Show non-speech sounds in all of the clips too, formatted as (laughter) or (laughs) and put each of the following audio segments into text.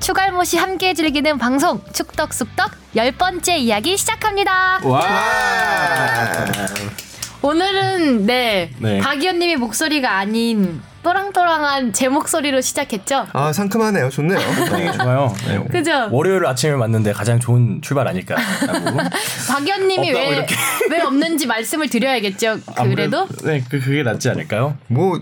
추갈못이 함께 즐기는 방송 축덕숙덕 열 번째 이야기 시작합니다. 와. 오늘은 네, 네. 박이현님의 목소리가 아닌 또랑또랑한 제 목소리로 시작했죠. 아 상큼하네요. 좋네요. 분위기 좋아요. 네. 그죠? 월요일 아침에 맞는데 가장 좋은 출발 아닐까. (laughs) 박이현님이 없다고 왜, 이렇게. 왜 없는지 말씀을 드려야겠죠. 그래도 네, 그 그게 낫지 않을까요? 뭐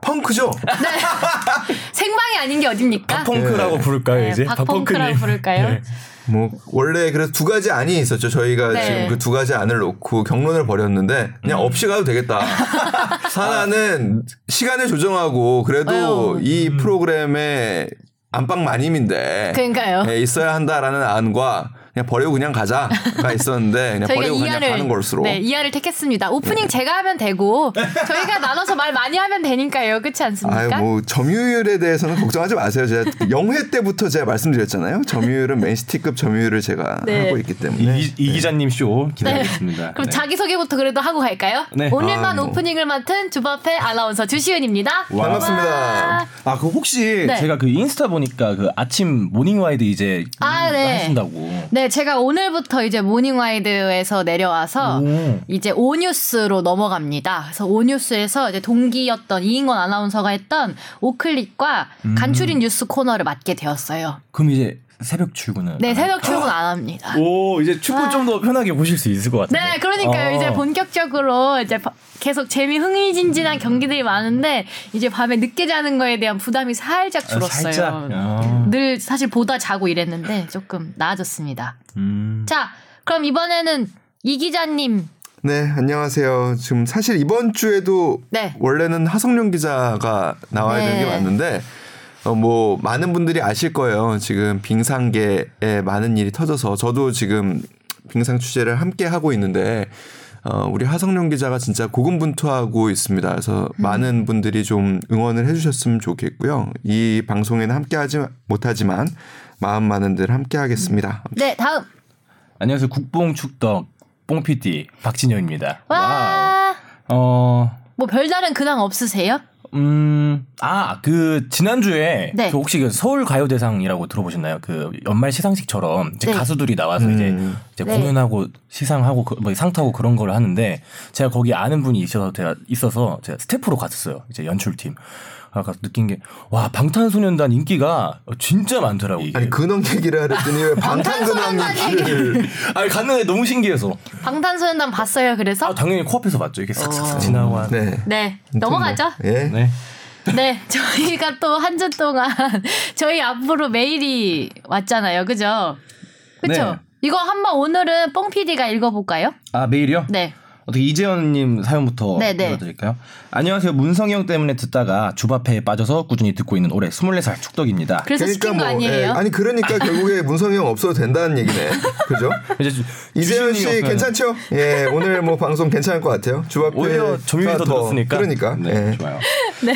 펑크죠? (laughs) 생방이 아닌 게 어딥니까? 박펑크라고 부를까요 네, 이제? 박펑크라고. 부를까요? 네. 뭐 원래 그래서 두 가지 안이 있었죠. 저희가 네. 지금 그 두 가지 안을 놓고 경론을 벌였는데 그냥 음. 없이 가도 되겠다. (laughs) 하나는 시간을 조정하고 그래도 아유. 이 음. 프로그램의 안방 마님인데 그러니까요. 예, 있어야 한다라는 안과 그냥 버리고 그냥 가자가 (laughs) 있었는데 그냥 버리고 그냥 가는 것으로. 네, 이하를 택했습니다. 오프닝 제가 하면 되고 저희가 나눠서 말 많이 하면 되니까요. 그렇지 않습니까? 아유 뭐 점유율에 대해서는 걱정하지 마세요. 제가 영회 때부터 제가 말씀드렸잖아요. 점유율은 맨시티급 점유율을 제가 네. 하고 있기 때문에. 이, 이 기자님 쇼 기다리겠습니다. 그럼 네. 자기 소개부터 그래도 하고 갈까요? 네. 오늘만 아, 뭐. 오프닝을 맡은 주바페 아나운서 주시은입니다. 와. 반갑습니다. 아, 그 혹시 네. 제가 그 인스타 보니까 그 아침 모닝와이드 이제 아, 네. 하신다고. 네, 제가 오늘부터 이제 모닝와이드에서 내려와서 오. 이제 오뉴스로 넘어갑니다. 그래서 오뉴스에서 이제 동기였던 이인권 아나운서가 했던 오클릭과 음. 간추린 뉴스 코너를 맡게 되었어요. 그럼 이제 새벽 출근은? 네, 안 새벽 출근 안 합니다. 오 이제 축구 좀 더 편하게 보실 수 있을 것 같아요. 네, 그러니까요. 이제 본격적으로 이제 바- 계속 재미 흥미진진한 경기들이 많은데 이제 밤에 늦게 자는 거에 대한 부담이 살짝 줄었어요. 살짝. 아. 늘 사실 보다 자고 이랬는데 조금 나아졌습니다. 음. 자, 그럼 이번에는 이 기자님 네, 안녕하세요. 지금 사실 이번 주에도 네. 원래는 하성룡 기자가 나와야 네. 되는 게 맞는데 어, 뭐 많은 분들이 아실 거예요. 지금 빙상계에 많은 일이 터져서 저도 지금 빙상 취재를 함께 하고 있는데 어, 우리 하성룡 기자가 진짜 고군분투하고 있습니다. 그래서 음. 많은 분들이 좀 응원을 해주셨으면 좋겠고요. 이 방송에는 함께하지 못하지만 마음 많은 들 함께하겠습니다. 네, 다음. 안녕하세요. 국뽕 축덕 뽕 PD 박진영입니다. 와. 어. 뭐 별다른 근황 없으세요? 음, 아, 그, 지난주에, 네. 그 혹시 그 서울 가요대상이라고 들어보셨나요? 그 연말 시상식처럼 이제 네. 가수들이 나와서 이제, 음. 이제 네. 공연하고 시상하고 그, 뭐 상 타고 그런 걸 하는데 제가 거기 아는 분이 있어서 제가 있어서 제가 스태프로 갔었어요. 이제 연출팀. 아까 느낀 게, 와, 방탄소년단 인기가 진짜 많더라고. 이게. 아니 근황 얘기를 하랬더니 왜 방탄근황 얘기를 (laughs) 아니, 갔는데 너무 신기해서. 방탄소년단 봤어요. 그래서 아, 당연히 코앞에서 봤죠. 이렇게 싹싹싹 지나고 한. 네. 네, 넘어가죠. 예. 네. 네, (laughs) 저희가 또 한 주 동안 (laughs) 저희 앞으로 메일이 왔잖아요. 그죠? 그쵸? 네. 이거 한번 오늘은 뽕 PD가 읽어볼까요? 아, 메일이요? 네. 어떻게 이재현님 사연부터 네, 네. 읽어드릴까요? 안녕하세요. 문성이 형 때문에 듣다가 주바페에 빠져서 꾸준히 듣고 있는 올해 24살 축덕입니다. 그래서 시킨 거 아니에요? 예, 아니 그러니까 결국에 (laughs) 문성이 형 없어도 된다는 얘기네. 그죠? (laughs) 이재현 씨 없으면 괜찮죠? 예, 오늘 뭐 방송 괜찮을 것 같아요. 주바페 오히려 점유율이 더 늘었으니까. 그러니까. 네, 예. 좋아요. (laughs) 네.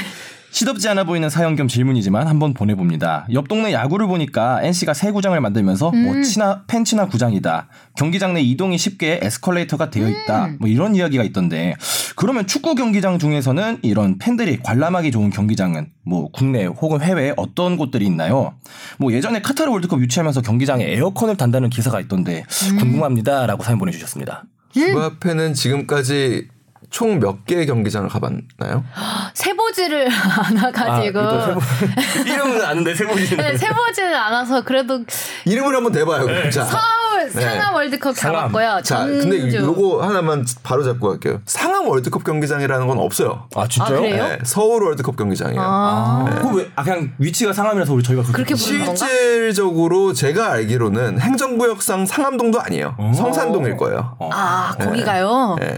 시덥지 않아 보이는 사연 겸 질문이지만 한번 보내봅니다. 옆 동네 야구를 보니까 NC가 새 구장을 만들면서 음. 뭐 친화 팬친화 구장이다. 경기장 내 이동이 쉽게 에스컬레이터가 되어 있다. 음. 뭐 이런 이야기가 있던데 그러면 축구 경기장 중에서는 이런 팬들이 관람하기 좋은 경기장은 뭐 국내 혹은 해외에 어떤 곳들이 있나요? 뭐 예전에 카타르 월드컵 유치하면서 경기장에 에어컨을 단다는 기사가 있던데 음. 궁금합니다라고 사연 보내주셨습니다. 주바페는 지금까지 총 몇 개의 경기장을 가봤나요? 세보지를 (laughs) 않아가지고. 아, 또 세보- (laughs) 이름은 아는데 세보지는 네, 세보지는 않아서 그래도 이름을 한번 대봐요. 네. 자. 서울 네. 상암 월드컵 상암. 가봤고요. 자, 전주. 근데 요거 하나만 바로 잡고 갈게요. 상암 월드컵 경기장이라는 건 없어요. 아 진짜요? 아? 네, 서울 월드컵 경기장이에요. 아, 아, 그거 왜, 아, 그냥 위치가 상암이라서 우리 저희가 그렇게 건가? 실질적으로 제가 알기로는 행정구역상 상암동도 아니에요. 성산동일 거예요. 어, 아, 거기가요? 네.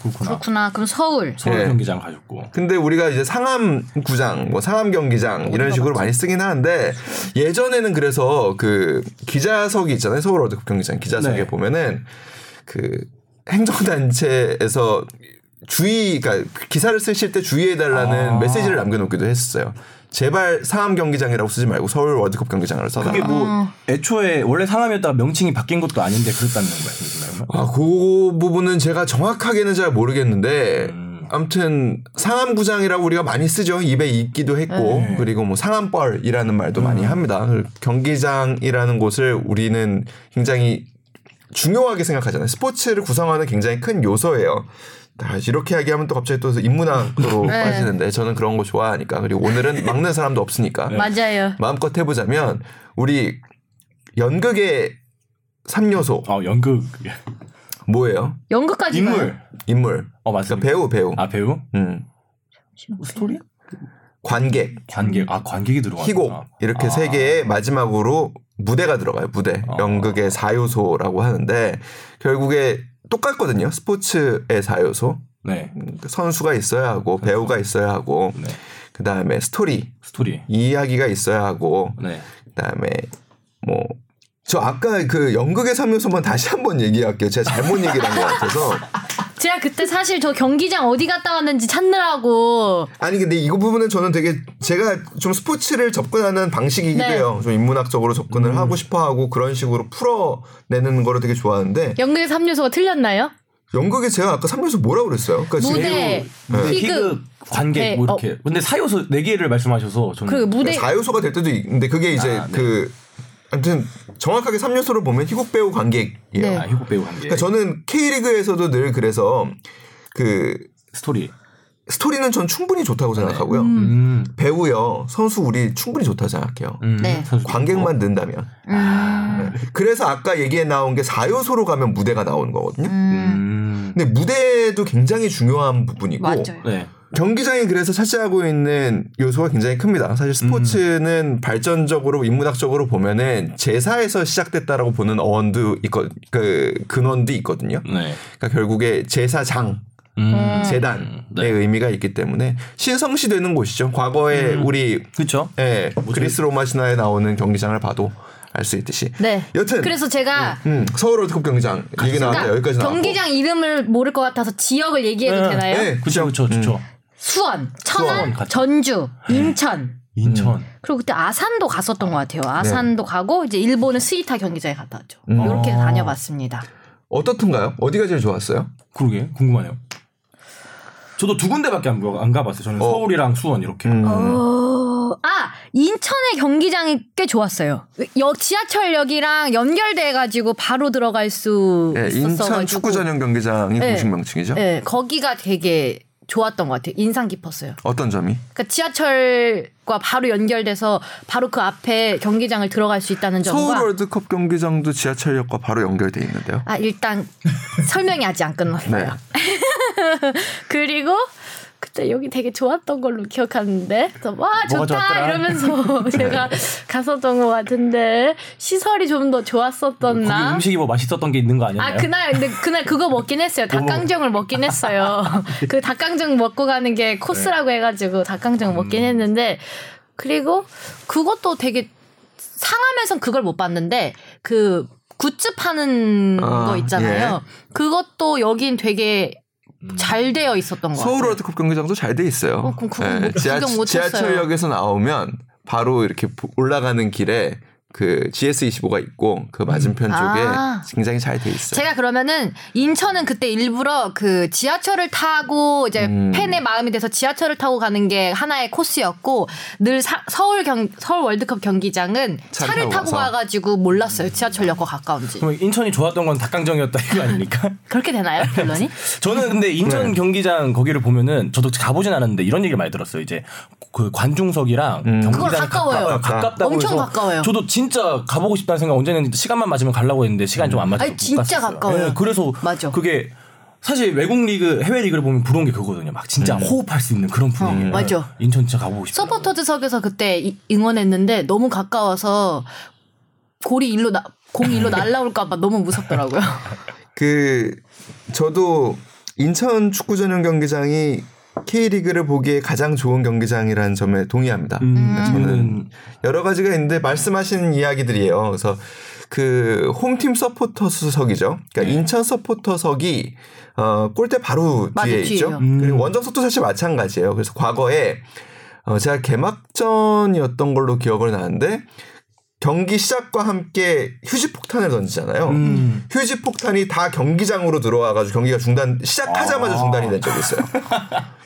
그렇구나. 그렇구나. 그럼 서울. 서울 네. 경기장 가셨고. 근데 우리가 이제 상암 구장, 뭐 상암 경기장 이런 식으로 많이 쓰긴 하는데 예전에는 그래서 그 기자석이 있잖아요. 서울 월드컵 경기장 기자석에 네. 보면은 그 행정단체에서 주의, 그러니까 기사를 쓰실 때 주의해달라는 아. 메시지를 남겨놓기도 했었어요. 제발 상암 경기장이라고 쓰지 말고 서울 월드컵 경기장을 써달라. 그게 뭐 애초에 원래 상암이었다가 명칭이 바뀐 것도 아닌데 그렇다는 말씀이신가요? 아, 그 부분은 제가 정확하게는 잘 모르겠는데 음. 아무튼 상암구장이라고 우리가 많이 쓰죠. 입에 있기도 했고 네. 그리고 뭐 상암벌이라는 말도 많이 합니다. 그 경기장이라는 곳을 우리는 굉장히 중요하게 생각하잖아요. 스포츠를 구성하는 굉장히 큰 요소예요. 아, 이렇게 이야기하면 또 갑자기 또 인문학으로 (laughs) 네. 빠지는데 저는 그런 거 좋아하니까 그리고 오늘은 막는 사람도 없으니까 맞아요. 마음껏 해보자면 우리 연극의 3요소 아 연극 뭐예요? 연극까지 인물. 가요? 인물. 어 그러니까 맞습니다. 배우 배우. 아 배우? 음. 스토리? 관객, 관객. 아 관객이 들어가. 희곡 이렇게 아. 세 개의 마지막으로 무대가 들어가요. 무대. 아. 연극의 4요소라고 하는데 결국에 똑같거든요. 스포츠의 4요소. 네. 선수가 있어야 하고 배우가 있어야 하고 네. 그다음에 스토리 스토리. 이야기가 있어야 하고 네. 그다음에 뭐 저 아까 그 연극의 3요소만 다시 한번 얘기할게요. 제가 잘못 얘기를 한 것 같아서. (laughs) 제가 그때 사실 저 경기장 어디 갔다 왔는지 찾느라고 아니 근데 이거 부분은 저는 되게 제가 좀 스포츠를 접근하는 방식이기도 네. 해요. 좀 인문학적으로 접근을 하고 싶어 하고 그런 식으로 풀어내는 거를 되게 좋아하는데 연극의 3요소가 틀렸나요? 연극에 제가 아까 3요소 뭐라고 그랬어요? 그러니까 지금 무대, 네. 희극, 희극, 관객 네, 뭐 이렇게. 근데 사요소 네 개를 말씀하셔서 저는 그리고 무대 4요소가 될 때도 있는데 그게 이제 아, 네. 그 아무튼 정확하게 3요소를 보면 희곡 배우 관객이에요. 네. 아, 희곡 배우 관객. 그러니까 저는 K리그에서도 늘 그래서 그 스토리. 스토리는 전 충분히 좋다고 생각하고요. 음. 배우요 선수 우리 충분히 좋다 생각해요. 음. 네. 선수. 관객만 넣는다면. 음, 그래서 아까 얘기에 나온 게 4요소로 가면 무대가 나오는 거거든요. 음, 음. 근데 무대도 굉장히 중요한 부분이고 맞아요. 네. 경기장이 그래서 차지하고 있는 요소가 굉장히 큽니다. 사실 스포츠는 발전적으로 인문학적으로 보면은 제사에서 시작됐다라고 보는 어원도 있거 그 근원도 있거든요. 네. 그러니까 결국에 제사장 음. 재단의 네. 의미가 있기 때문에 신성시 되는 곳이죠. 과거에 우리 그렇죠. 예, 그리스 로마 신화에 나오는 경기장을 봐도 알 수 있듯이. 네. 여튼 그래서 제가 음, 서울 월드컵 경기장 얘기 나왔는데 그러니까 여기까지 나왔고. 경기장 이름을 모를 것 같아서 지역을 얘기해도 네. 되나요? 네, 그렇죠. 그렇죠. 좋죠. 수원, 천안, 수원. 전주, 인천. 인천. 그리고 그때 아산도 갔었던 것 같아요. 아산도 가고 이제 일본은 스이타 경기장에 갔다 왔죠. 음. 이렇게 어. 다녀봤습니다. 어떻든가요? 어디가 제일 좋았어요? 그러게 궁금하네요. 저도 두 군데밖에 안, 가- 안 가봤어요. 저는 어. 서울이랑 수원 이렇게. 음. 어, 아 인천의 경기장이 꽤 좋았어요. 역 지하철역이랑 연결돼가지고 바로 들어갈 수 예, 있었어가지고. 인천 축구 전용 경기장이 네. 공식 명칭이죠. 네, 거기가 되게 좋았던 것 같아요. 인상 깊었어요. 어떤 점이? 그러니까 지하철과 바로 연결돼서 바로 그 앞에 경기장을 들어갈 수 있다는 점과 서울 월드컵 경기장도 지하철역과 바로 연결돼 있는데요. 아 일단 설명이 아직 안 끝났어요. 네. (laughs) 그리고 그때 여기 되게 좋았던 걸로 기억하는데. 그래서 와 좋다! 좋았더라? 이러면서 (laughs) (laughs) 제가 갔었던 것 같은데 시설이 좀더 거기 좋았었던 나? 음식이 뭐 맛있었던 게 있는 거 아니었나요? 아 그날 근데 그날 그거 먹긴 했어요. 뭐 먹- 닭강정을 먹긴 했어요. (laughs) 그 닭강정 먹고 가는 게 코스라고 해가지고 닭강정 먹긴 했는데 그리고 그것도 되게 상암에선 그걸 못 봤는데 그 굿즈 파는 아, 거 있잖아요. 그것도 여긴 되게 잘 되어 있었던 것 서울 같아요 월드컵 경기장도 잘 돼 있어요. 어, 그럼 그건 못- 구경 못 했어요. 지하철역에서 나오면 바로 이렇게 보- 올라가는 길에 그 GS25가 있고 그 맞은편 쪽에 아. 굉장히 잘 돼 있어요. 제가 그러면은 인천은 그때 일부러 그 지하철을 타고 이제 음. 팬의 마음이 돼서 지하철을 타고 가는 게 하나의 코스였고 늘 사- 서울 경 서울 월드컵 경기장은 차를 차를 타고 타고. 가가지고 몰랐어요 지하철역과 가까운지 그럼 인천이 좋았던 건 닭강정이었다 이거 아닙니까? (laughs) 그렇게 되나요 결론이? (laughs) 저는 근데 인천 네. 경기장 거기를 보면은 저도 가보진 않았는데 이런 얘기를 많이 들었어요. 이제 그 관중석이랑 음. 경기장 가까워요. 가깝 다고 엄청 해서 가까워요. 저도 진짜 가보고 싶다는 생각 언제 했는데 시간만 맞으면 가려고 했는데 시간이 좀안 맞아서 아니, 못 진짜 갔었어요. 가까워요. 네, 그래서 맞아. 그게 사실 외국 리그 해외 리그를 보면 부러운 게 그거거든요. 막 진짜 호흡할 수 있는 그런 분위기. 어, 맞아. 인천 진짜 가보고 싶어요. 서포터즈석에서 그때 이- 응원했는데 너무 가까워서 골이 일로 나 공이 일로 날라올까봐 너무 무섭더라고요. (laughs) 그 저도 인천 축구 전용 경기장이 K리그를 보기에 가장 좋은 경기장이라는 점에 동의합니다. 음, 저는 여러 가지가 있는데 말씀하신 이야기들이에요. 그래서 그 홈팀 서포터석이죠. 그러니까 네. 인천 서포터석이 어 골대 바로 뒤에 있죠. 음. 그리고 원정석도 사실 마찬가지예요. 그래서 과거에 어 제가 개막전이었던 걸로 기억을 나는데 경기 시작과 함께 휴지 폭탄을 던지잖아요. 음. 휴지 폭탄이 다 경기장으로 들어와가지고 경기가 중단 시작하자마자 아. 중단이 된 적이 있어요.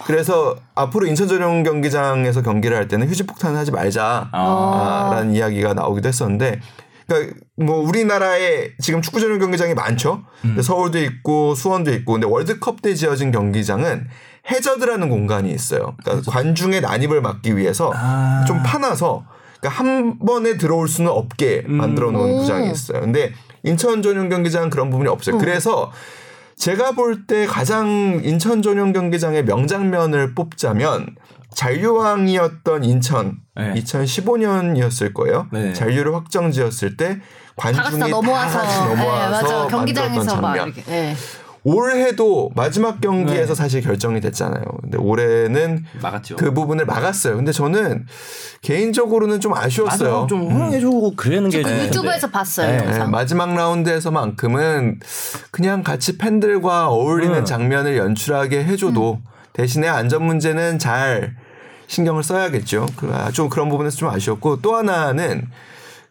그래서 앞으로 인천 전용 경기장에서 경기를 할 때는 휴지 폭탄을 하지 말자라는 아. 이야기가 나오기도 했었는데. 그러니까 뭐 우리나라에 지금 축구 전용 경기장이 많죠. 음. 서울도 있고 수원도 있고 근데 월드컵 때 지어진 경기장은 해저드라는 공간이 있어요. 그러니까 관중의 난입을 막기 위해서 아. 좀 파놔서 그러니까 한 번에 들어올 수는 없게 음. 만들어 놓은 오. 구장이 있어요. 근데 인천 전용 경기장은 그런 부분이 없어요. 그래서 제가 볼 때 가장 인천 전용 경기장의 명장면을 뽑자면 잔류왕이었던 인천 네. 2015년이었을 거예요. 네. 잔류를 확정지었을 때다 같이 관중이 다 넘어와서, 다 같이 네, 넘어와서 맞아. 만들었던 경기장에서 막 장면. 이렇게. 네. 올해도 마지막 경기에서 네. 사실 결정이 됐잖아요. 근데 올해는 막았죠. 그 부분을 막았어요. 근데 저는 개인적으로는 좀 아쉬웠어요. 맞아, 좀 허용해주고 그러는 게그 좋은데. 유튜브에서 봤어요. 네. 네. 마지막 라운드에서만큼은 그냥 같이 팬들과 어울리는 음. 장면을 연출하게 해줘도 대신에 안전 문제는 잘 신경을 써야겠죠. 그, 아, 좀 그런 부분에서 좀 아쉬웠고 또 하나는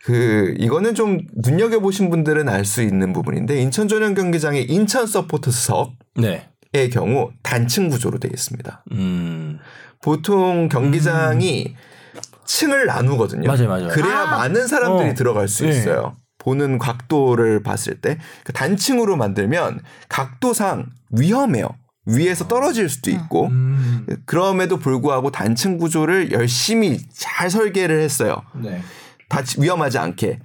그 이거는 좀 눈여겨 보신 분들은 알 수 있는 부분인데 인천 전용 경기장의 인천 서포터석의 네. 경우 단층 구조로 되어 있습니다. 음. 보통 경기장이 층을 나누거든요. 맞아요, 맞아요. 그래야 아. 많은 사람들이 어. 들어갈 수 네. 있어요. 보는 각도를 봤을 때그 단층으로 만들면 각도상 위험해요. 위에서 떨어질 수도 있고 음. 그럼에도 불구하고 단층 구조를 열심히 잘 설계를 했어요. 네. 다치 위험하지 않게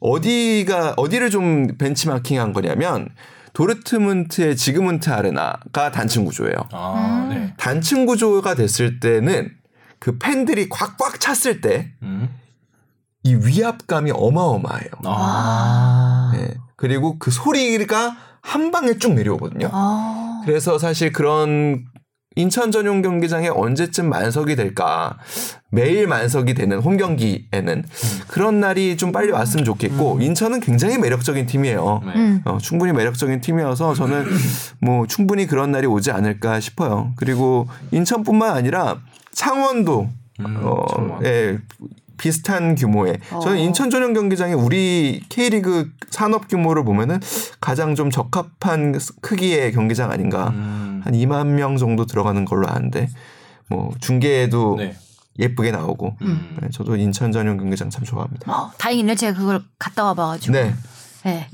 어디가 어디를 좀 벤치마킹한 거냐면 도르트문트의 지그문트 아레나가 단층 구조예요. 아, 네. 단층 구조가 됐을 때는 그 팬들이 꽉꽉 찼을 때이 음. 위압감이 어마어마해요. 아. 네. 그리고 그 소리가 한 방에 쭉 내려오거든요. 아. 그래서 사실 그런 인천 전용 경기장에 언제쯤 만석이 될까 매일 만석이 되는 홈 경기에는 그런 날이 좀 빨리 왔으면 좋겠고 인천은 굉장히 매력적인 팀이에요. 네. 음. 어, 충분히 매력적인 팀이어서 저는 뭐 충분히 그런 날이 오지 않을까 싶어요. 그리고 인천뿐만 아니라 창원도 음, 어. 예, 비슷한 규모의 저는 어. 인천 전용 경기장이 우리 K리그 산업 규모를 보면은 가장 좀 적합한 크기의 경기장 아닌가. 음. 한 2만 명 정도 들어가는 걸로 아는데 뭐 중계에도 네. 예쁘게 나오고 음. 네, 저도 인천 전용 경기장 참 좋아합니다. 어, 다행이네. 제가 그걸 갔다 와봐가지고. 네. 네.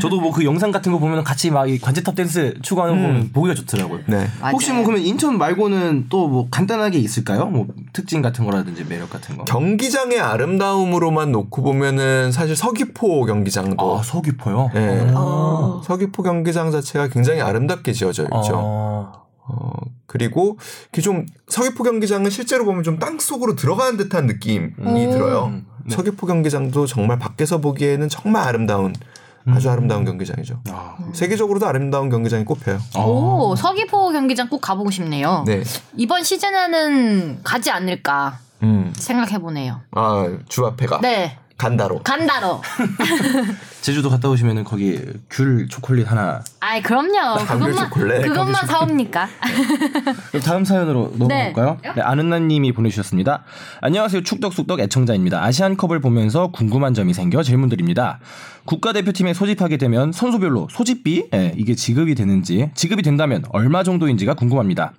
저도 뭐 그 영상 같은 거 보면 같이 막 이 관제탑 댄스 추구하는 거 보면 보기가 좋더라고요. 네. 혹시 뭐 그러면 인천 말고는 또 뭐 간단하게 있을까요? 뭐 특징 같은 거라든지 매력 같은 거. 경기장의 아름다움으로만 놓고 보면은 사실 서귀포 경기장도 아 서귀포요. 네. 어. 서귀포 경기장 자체가 굉장히 아름답게 지어져 있죠. 어. 어, 그리고 이게 좀 서귀포 경기장은 실제로 보면 좀 땅 속으로 들어가는 듯한 느낌이 오. 들어요. 음, 네. 서귀포 경기장도 정말 밖에서 보기에는 정말 아름다운 아주 아름다운 경기장이죠. 아. 세계적으로도 아름다운 경기장이 꼽혀요. 오, 서귀포 경기장 꼭 가보고 싶네요. 네. 이번 시즌에는 가지 않을까 음. 생각해보네요. 아, 주 앞에가 네. 간다로. 간다로. (laughs) 제주도 갔다 오시면은 거기 귤 초콜릿 하나. 아이, 그럼요. 감귤 그것만, 초콜릿. 그것만 사옵니까? 그럼 다음 사연으로 넘어갈까요? 네, 아는나님이 보내주셨습니다. 안녕하세요. 축덕숙덕 애청자입니다. 아시안컵을 보면서 궁금한 점이 생겨 질문드립니다. 국가대표팀에 소집하게 되면 선수별로 소집비 예, 이게 지급이 되는지 지급이 된다면 얼마 정도인지가 궁금합니다.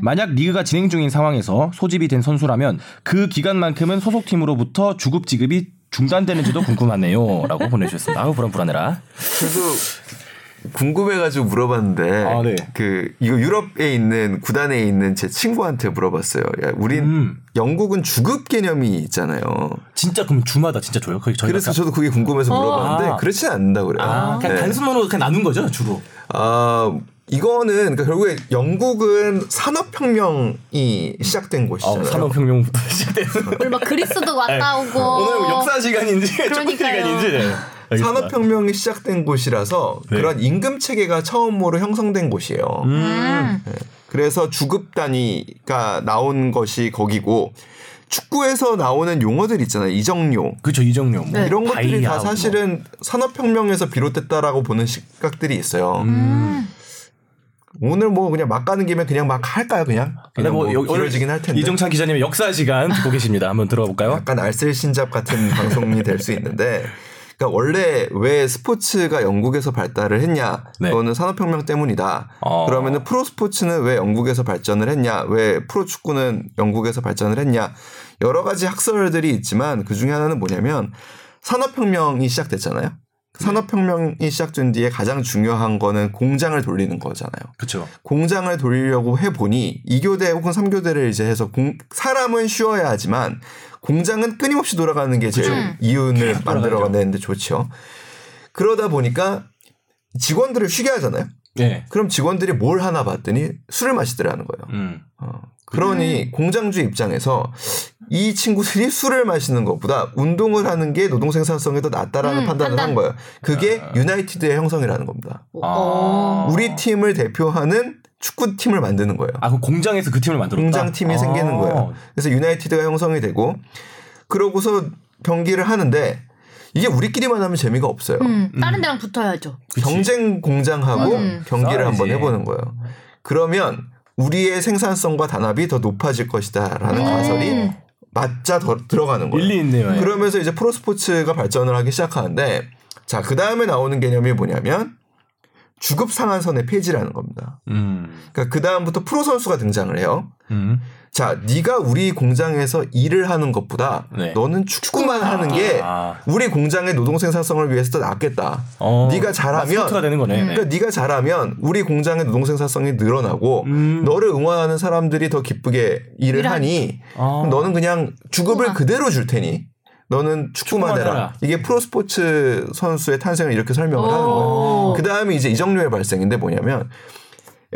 만약 리그가 진행 중인 상황에서 소집이 된 선수라면 그 기간만큼은 소속팀으로부터 주급 지급이 중단되는지도 궁금하네요라고 보내주셨습니다. 아우 불안 불안해라. 그래서 궁금해가지고 물어봤는데 아, 네. 그 이거 유럽에 있는 구단에 있는 제 친구한테 물어봤어요. 야, 우린 음. 영국은 주급 개념이 있잖아요. 진짜 그럼 주마다 진짜 줘요? 거기 저희가 그래서 저도 그게 궁금해서 물어봤는데 아. 그렇지는 않는다 그래요. 아, 그냥 네. 단순으로 그냥 나눈 거죠 주로. 아 이거는 그러니까 결국에 영국은 산업혁명이 시작된 곳이잖아요. 어, 산업혁명부터 (laughs) 오늘 막 그리스도 왔다 오고. 오늘 역사 시간인지 축구. 시간인지 네. 산업혁명이 시작된 곳이라서 네. 그런 임금 체계가 처음으로 형성된 곳이에요. 음. 그래서 주급 단위가 나온 것이 거기고 축구에서 나오는 용어들 있잖아요. 이정료. 그렇죠 이정료 뭐 네. 이런 것들이 다 뭐. 사실은 산업혁명에서 비롯됐다라고 보는 시각들이 있어요. 음. 오늘 뭐 그냥 막 가는 김에 그냥 막 할까요 그냥? 근데 그냥 뭐뭐 길어지긴 할 텐데. 이종찬 기자님의 역사 시간 듣고 계십니다. 한번 들어가 볼까요? 약간 알쓸신잡 같은 (laughs) 방송이 될 수 있는데 그러니까 원래 왜 스포츠가 영국에서 발달을 했냐? 네. 그거는 산업혁명 때문이다. 어. 그러면은 프로 스포츠는 왜 영국에서 발전을 했냐? 왜 프로 축구는 영국에서 발전을 했냐? 여러 가지 학설들이 있지만 그 중에 하나는 뭐냐면 산업혁명이 시작됐잖아요. 산업혁명이 시작된 뒤에 가장 중요한 거는 공장을 돌리는 거잖아요. 그렇죠. 공장을 돌리려고 해보니 2교대 혹은 3교대를 이제 해서 공- 사람은 쉬어야 하지만 공장은 끊임없이 돌아가는 게 제일 그죠. 이윤을 계속 만들어가는데 좋죠. 그러다 보니까 직원들을 쉬게 하잖아요. 네. 그럼 직원들이 뭘 하나 봤더니 술을 마시더라는 거예요. 음. 어, 그러니 공장주 입장에서 이 친구들이 술을 마시는 것보다 운동을 하는 게 노동 생산성이 더 낫다라는 음, 판단을 판단. 한 거예요. 그게 유나이티드의 형성이라는 겁니다. 어. 우리 팀을 대표하는 축구팀을 만드는 거예요. 아, 그럼 공장에서 그 팀을 만들었다. 공장팀이 아. 생기는 거예요. 그래서 유나이티드가 형성이 되고 그러고서 경기를 하는데 이게 우리끼리만 하면 재미가 없어요. 음, 다른 데랑 붙어야죠. 그치. 경쟁 공장하고 음. 경기를 싸워야지. 한번 해보는 거예요. 그러면 우리의 생산성과 단합이 더 높아질 것이다라는 음. 가설이 맞자 더 들어가는 거예요. 일리 있네요. 예. 그러면서 이제 프로 스포츠가 발전을 하기 시작하는데 자, 그 다음에 나오는 개념이 뭐냐면 주급 상한선의 폐지라는 겁니다. 음. 그러니까 그 다음부터 프로 선수가 등장을 해요. 음. 자, 네가 우리 공장에서 일을 하는 것보다 네. 너는 축구만 하는 게 아. 우리 공장의 노동 생산성을 위해서 더 낫겠다. 어. 네가 잘하면 마스코트가 되는 거네. 그러니까 네가 잘하면 우리 공장의 노동 생산성이 늘어나고 음. 너를 응원하는 사람들이 더 기쁘게 일을 일하니. 하니 아. 너는 그냥 주급을. 그대로 줄 테니 너는 축구만, 축구만 해라. 해라. 이게 프로 스포츠 선수의 탄생을 이렇게 설명을 하는 거예요. 오. 그 다음에 이제 이정료의 발생인데 뭐냐면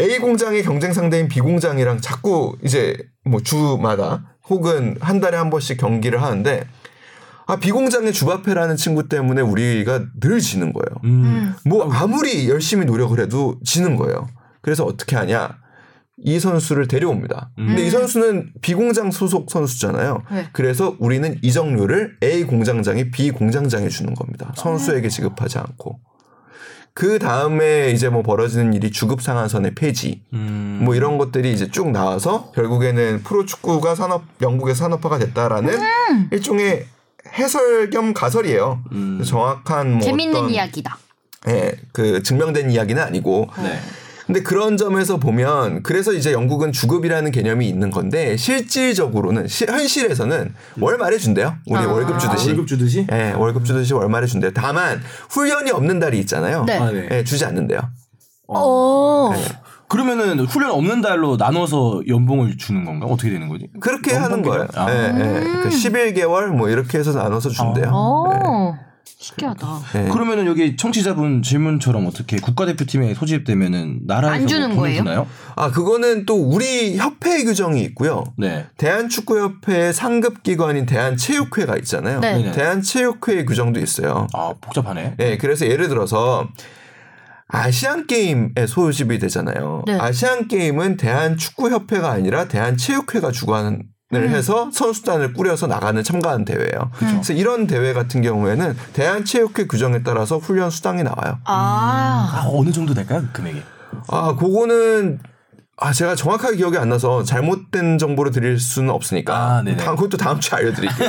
A 공장의 경쟁 상대인 B 공장이랑 자꾸 이제 뭐 주마다 혹은 한 달에 한 번씩 경기를 하는데 아 B 공장의 주바페라는 친구 때문에 우리가 늘 지는 거예요. 음. 뭐 아무리 열심히 노력을 해도 지는 거예요. 그래서 어떻게 하냐? 이 선수를 데려옵니다. 근데 이 선수는 B 공장 소속 선수잖아요. 네. 그래서 우리는 이정료를 A 공장장이 B 공장장에 주는 겁니다. 선수에게 지급하지 않고. 그 다음에 이제 뭐 벌어지는 일이 주급 상한선의 폐지, 음. 뭐 이런 것들이 이제 쭉 나와서 결국에는 프로 축구가 산업 영국의 산업화가 됐다라는 일종의 해설 겸 가설이에요. 음. 정확한 뭐 재밌는 어떤 이야기다. 예, 그 증명된 이야기는 아니고. 네. 근데 그런 점에서 보면 그래서 이제 영국은 주급이라는 개념이 있는 건데 실질적으로는 시- 현실에서는 월 말에 준대요. 우리 아. 월급 주듯이. 월급 주듯이? 예, 월급 주듯이 월 말에 준대요. 다만 훈련이 없는 달이 있잖아요. 네. 아, 네. 예, 주지 않는데요. 오. 네. 그러면은 훈련 없는 달로 나눠서 연봉을 주는 건가? 어떻게 되는 거지? 그렇게 하는 거예요. 아. 예, 예. 그 11개월 뭐 이렇게 해서 나눠서 준대요. 오. 신기하다. 예. 그러면은 여기 청취자분 질문처럼 어떻게 국가대표팀에 소집되면은 나라에서 안 주는 뭐 돈을 거예요? 주나요? 아, 그거는 또 우리 협회 규정이 있고요. 네. 대한축구협회의 상급 기관인 대한체육회가 있잖아요. 네. 대한체육회의 규정도 있어요. 아 복잡하네. 예, 그래서 예를 들어서 아시안 게임에 소집이 되잖아요. 네. 아시안 게임은 대한 축구 협회가 아니라 대한 체육회가 주관 을 음. 해서 선수단을 꾸려서 나가는 참가하는 대회예요. 그래서 이런 대회 같은 경우에는 대한 체육회 규정에 따라서 훈련 수당이 나와요. 아. 아 어느 정도 될까요 그 금액이? 아, 그거는 아 제가 정확하게 기억이 안 나서 잘못된 정보를 드릴 수는 없으니까 아, 네네. 다음 그것도 다음 주에 알려드릴게요.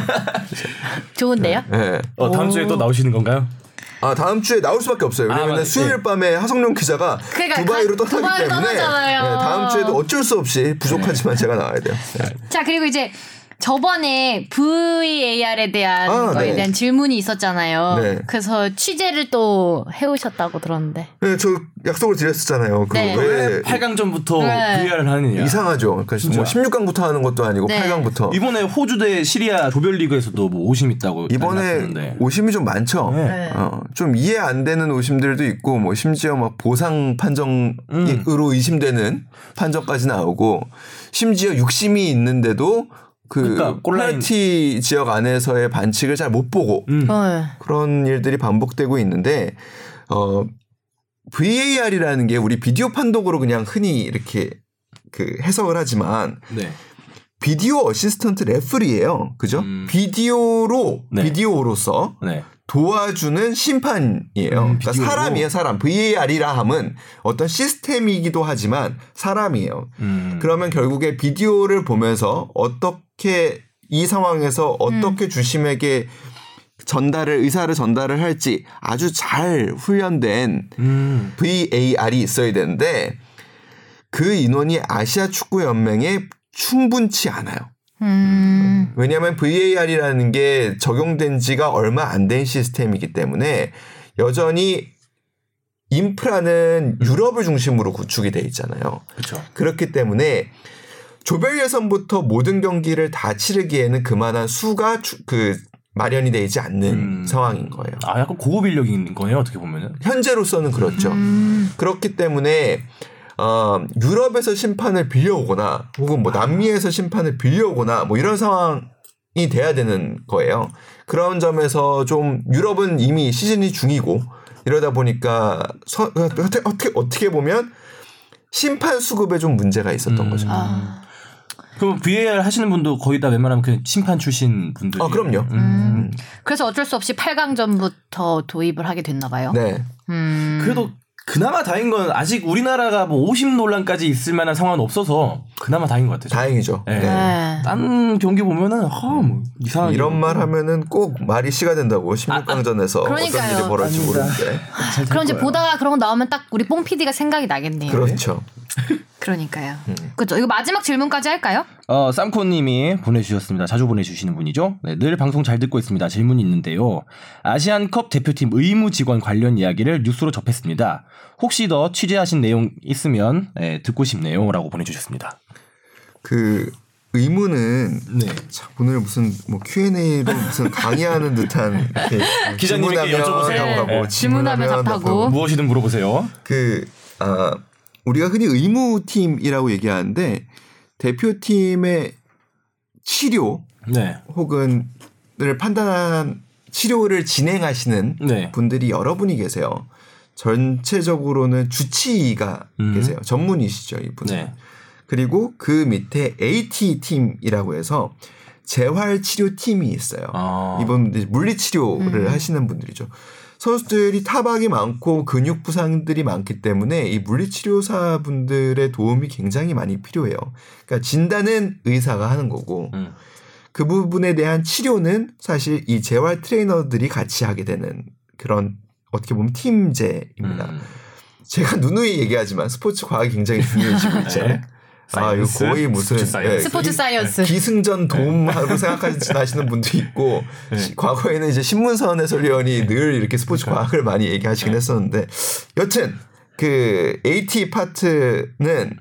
(laughs) 좋은데요? 예. 어 다음 주에 또 나오시는 건가요? 아 다음 주에 나올 수밖에 없어요. 아, 왜냐면 맞- 수요일 네. 밤에 하성룡 기자가 그러니까 두바이로 가- 떠나기 두바이 때문에 떠나잖아요. 네, 다음 주에도 어쩔 수 없이 부족하지만 제가 나와야 돼요. 네. 자, 그리고 이제 저번에 VAR에 대한 아, 거에 네. 대한 질문이 있었잖아요. 네. 그래서 취재를 또 해오셨다고 들었는데. 네, 저 약속을 드렸었잖아요. 네. 그왜 8강전부터 네. VR을 하느냐. 이상하죠. 그러니까 뭐 16강부터 하는 것도 아니고 네. 8강부터 이번에 호주 대 시리아 조별리그에서도 뭐 오심 있다고 이번에. 오심이 좀 많죠. 네. 어, 좀 이해 안 되는 오심들도 있고 뭐 심지어 막 보상 판정으로 음. 의심되는 판정까지 나오고 심지어 6심이 있는데도 그 그러니까 페널티 지역 안에서의 반칙을 잘 못 보고 음. 어. 그런 일들이 반복되고 있는데 어 VAR이라는 게 우리 비디오 판독으로 그냥 흔히 이렇게 그 해석을 하지만 네. video assistant referee예요. 그죠? 음. 비디오로 네. 비디오로서 네. 도와주는 심판이에요. 그러니까 비디오로. 사람이에요, 사람. VAR이라 함은 어떤 시스템이기도 하지만 사람이에요. 음. 그러면 결국에 비디오를 보면서 어떻게 이 상황에서 어떻게 주심에게 전달을 의사를 전달을 할지 아주 잘 훈련된 음. VAR이 있어야 되는데 그 인원이 아시아 축구 연맹에 충분치 않아요. 음. 왜냐하면 VAR이라는 게 적용된 지가 얼마 안 된 시스템이기 때문에 여전히 인프라는 유럽을 중심으로 구축이 돼 있잖아요. 그렇죠. 그렇기 때문에 조별 예선부터 모든 경기를 다 치르기에는 그만한 수가 주- 그 마련이 되지 않는 음. 상황인 거예요. 아 약간 고급 인력인 거네요 어떻게 보면은. 현재로서는 그렇죠. 음. 그렇기 때문에 어, 유럽에서 심판을 빌려오거나 혹은 뭐 남미에서 심판을 빌려오거나 뭐 이런 상황 이 돼야 되는 거예요. 그런 점에서 좀 유럽은 이미 시즌이 중이고 이러다 보니까 서, 어떻게, 어떻게 어떻게 보면 심판 수급에 좀 문제가 있었던 음. 거죠. 아. 그럼 VAR 하시는 분도 거의 다 웬만하면 그 심판 출신 분들. 아, 그럼요. 음. 그래서 어쩔 수 없이 8강전부터 도입을 하게 됐나 봐요. 네. 음. 그래도 그나마 다행인 건 아직 우리나라가 뭐50 논란까지 있을 만한 상황은 없어서 그나마 다행인 것 같아요. 다행이죠. 네. 네. 네. 딴 경기 보면은 아, 뭐 이상하게 이런 말 하면은 꼭 말이 씨가 된다고 16강전에서 어떤 그러니까요. 일이 벌어질지. 모르는데. 잘될 그럼 이제. 보다가 그런 거 나오면 딱 우리 뽕 PD가 생각이 나겠네요. 그렇죠. (laughs) 그러니까요. 음. 그렇죠. 이거 마지막 질문까지 할까요? 어, 쌈코님이 보내주셨습니다. 자주 보내주시는 분이죠. 네, 늘 방송 잘 듣고 있습니다. 질문이 있는데요. 아시안컵 대표팀 의무 직원 관련 이야기를 뉴스로 접했습니다. 혹시 더 취재하신 내용 있으면 네, 듣고 싶네요라고 보내주셨습니다. 그 의무는 네. 참 오늘 무슨 뭐 Q&A로 무슨 강의하는 듯한 (laughs) 질문하면 여쭤보세요. 하고 네. 가고 질문하면 답하고. 하고. 무엇이든 물어보세요. 그 아, 우리가 흔히 의무팀이라고 얘기하는데 대표팀의 치료 네. 혹은을 판단한 치료를 진행하시는 네. 분들이 여러분이 계세요. 전체적으로는 주치의가 음. 계세요. 전문이시죠, 이분은. 네. 그리고 그 밑에 AT 팀이라고 해서 재활 치료 팀이 있어요. 아. 이분들 물리 치료를 하시는 분들이죠. 선수들이 타박이 많고 근육 부상들이 많기 때문에 이 물리 치료사 분들의 도움이 굉장히 많이 필요해요. 그러니까 진단은 의사가 하는 거고 음. 그 부분에 대한 치료는 사실 이 재활 트레이너들이 같이 하게 되는 그런 어떻게 보면 팀제입니다. 음. 제가 누누이 얘기하지만 스포츠 과학이 굉장히 중요해지고 있잖아요. (laughs) 네. 아, 이거 science, 거의 무슨 스포츠 science. 예, 스포츠 기- science. 기승전 도움하고 생각하시는 분도 있고 네. 시- 과거에는 이제 신문선 해설위원이 늘 이렇게 스포츠 그러니까. 과학을 많이 얘기하시긴 네. 했었는데 여튼 그 AT 파트는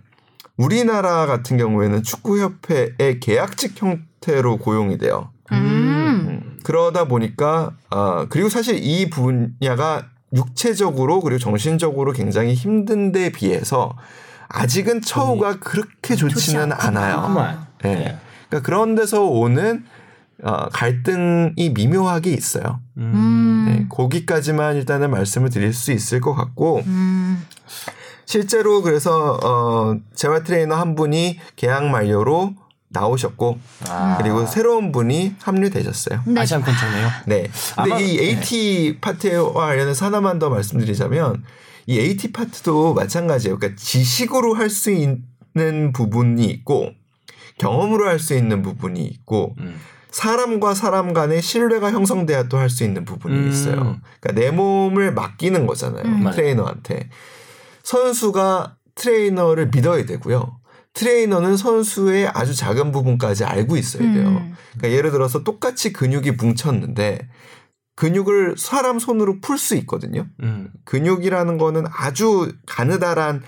우리나라 같은 경우에는 축구협회의 계약직 형태로 고용이 돼요. 음. 음, 그러다 보니까 아 그리고 사실 이 분야가 육체적으로 그리고 정신적으로 굉장히 힘든데 비해서 아직은 처우가 그렇게 좋지는. 않아요. 정말. 네. 네. 그러니까 그런 데서 오는 어, 갈등이 미묘하게 있어요. 음. 네, 거기까지만 일단은 말씀을 드릴 수 있을 것 같고 음. 실제로 그래서 어, 재활 트레이너 한 분이 계약 만료로 나오셨고 아. 그리고 새로운 분이 합류되셨어요. 네. 아시안컵 전에요. 네. 근데 아마- 이 AT 파트와 관련해서 하나만 더 말씀드리자면 이 AT 파트도 마찬가지예요. 그러니까 지식으로 할 수 있는 부분이 있고 경험으로 할 수 있는 부분이 있고 음. 사람과 사람 간의 신뢰가 형성돼야 또 할 수 있는 부분이 음. 있어요. 그러니까 내 몸을 맡기는 거잖아요. 음. 트레이너한테. 선수가 트레이너를 믿어야 되고요. 트레이너는 선수의 아주 작은 부분까지 알고 있어야 돼요. 음. 그러니까 예를 들어서 똑같이 근육이 뭉쳤는데 근육을 사람 손으로 풀 수 있거든요. 음. 근육이라는 거는 아주 가느다란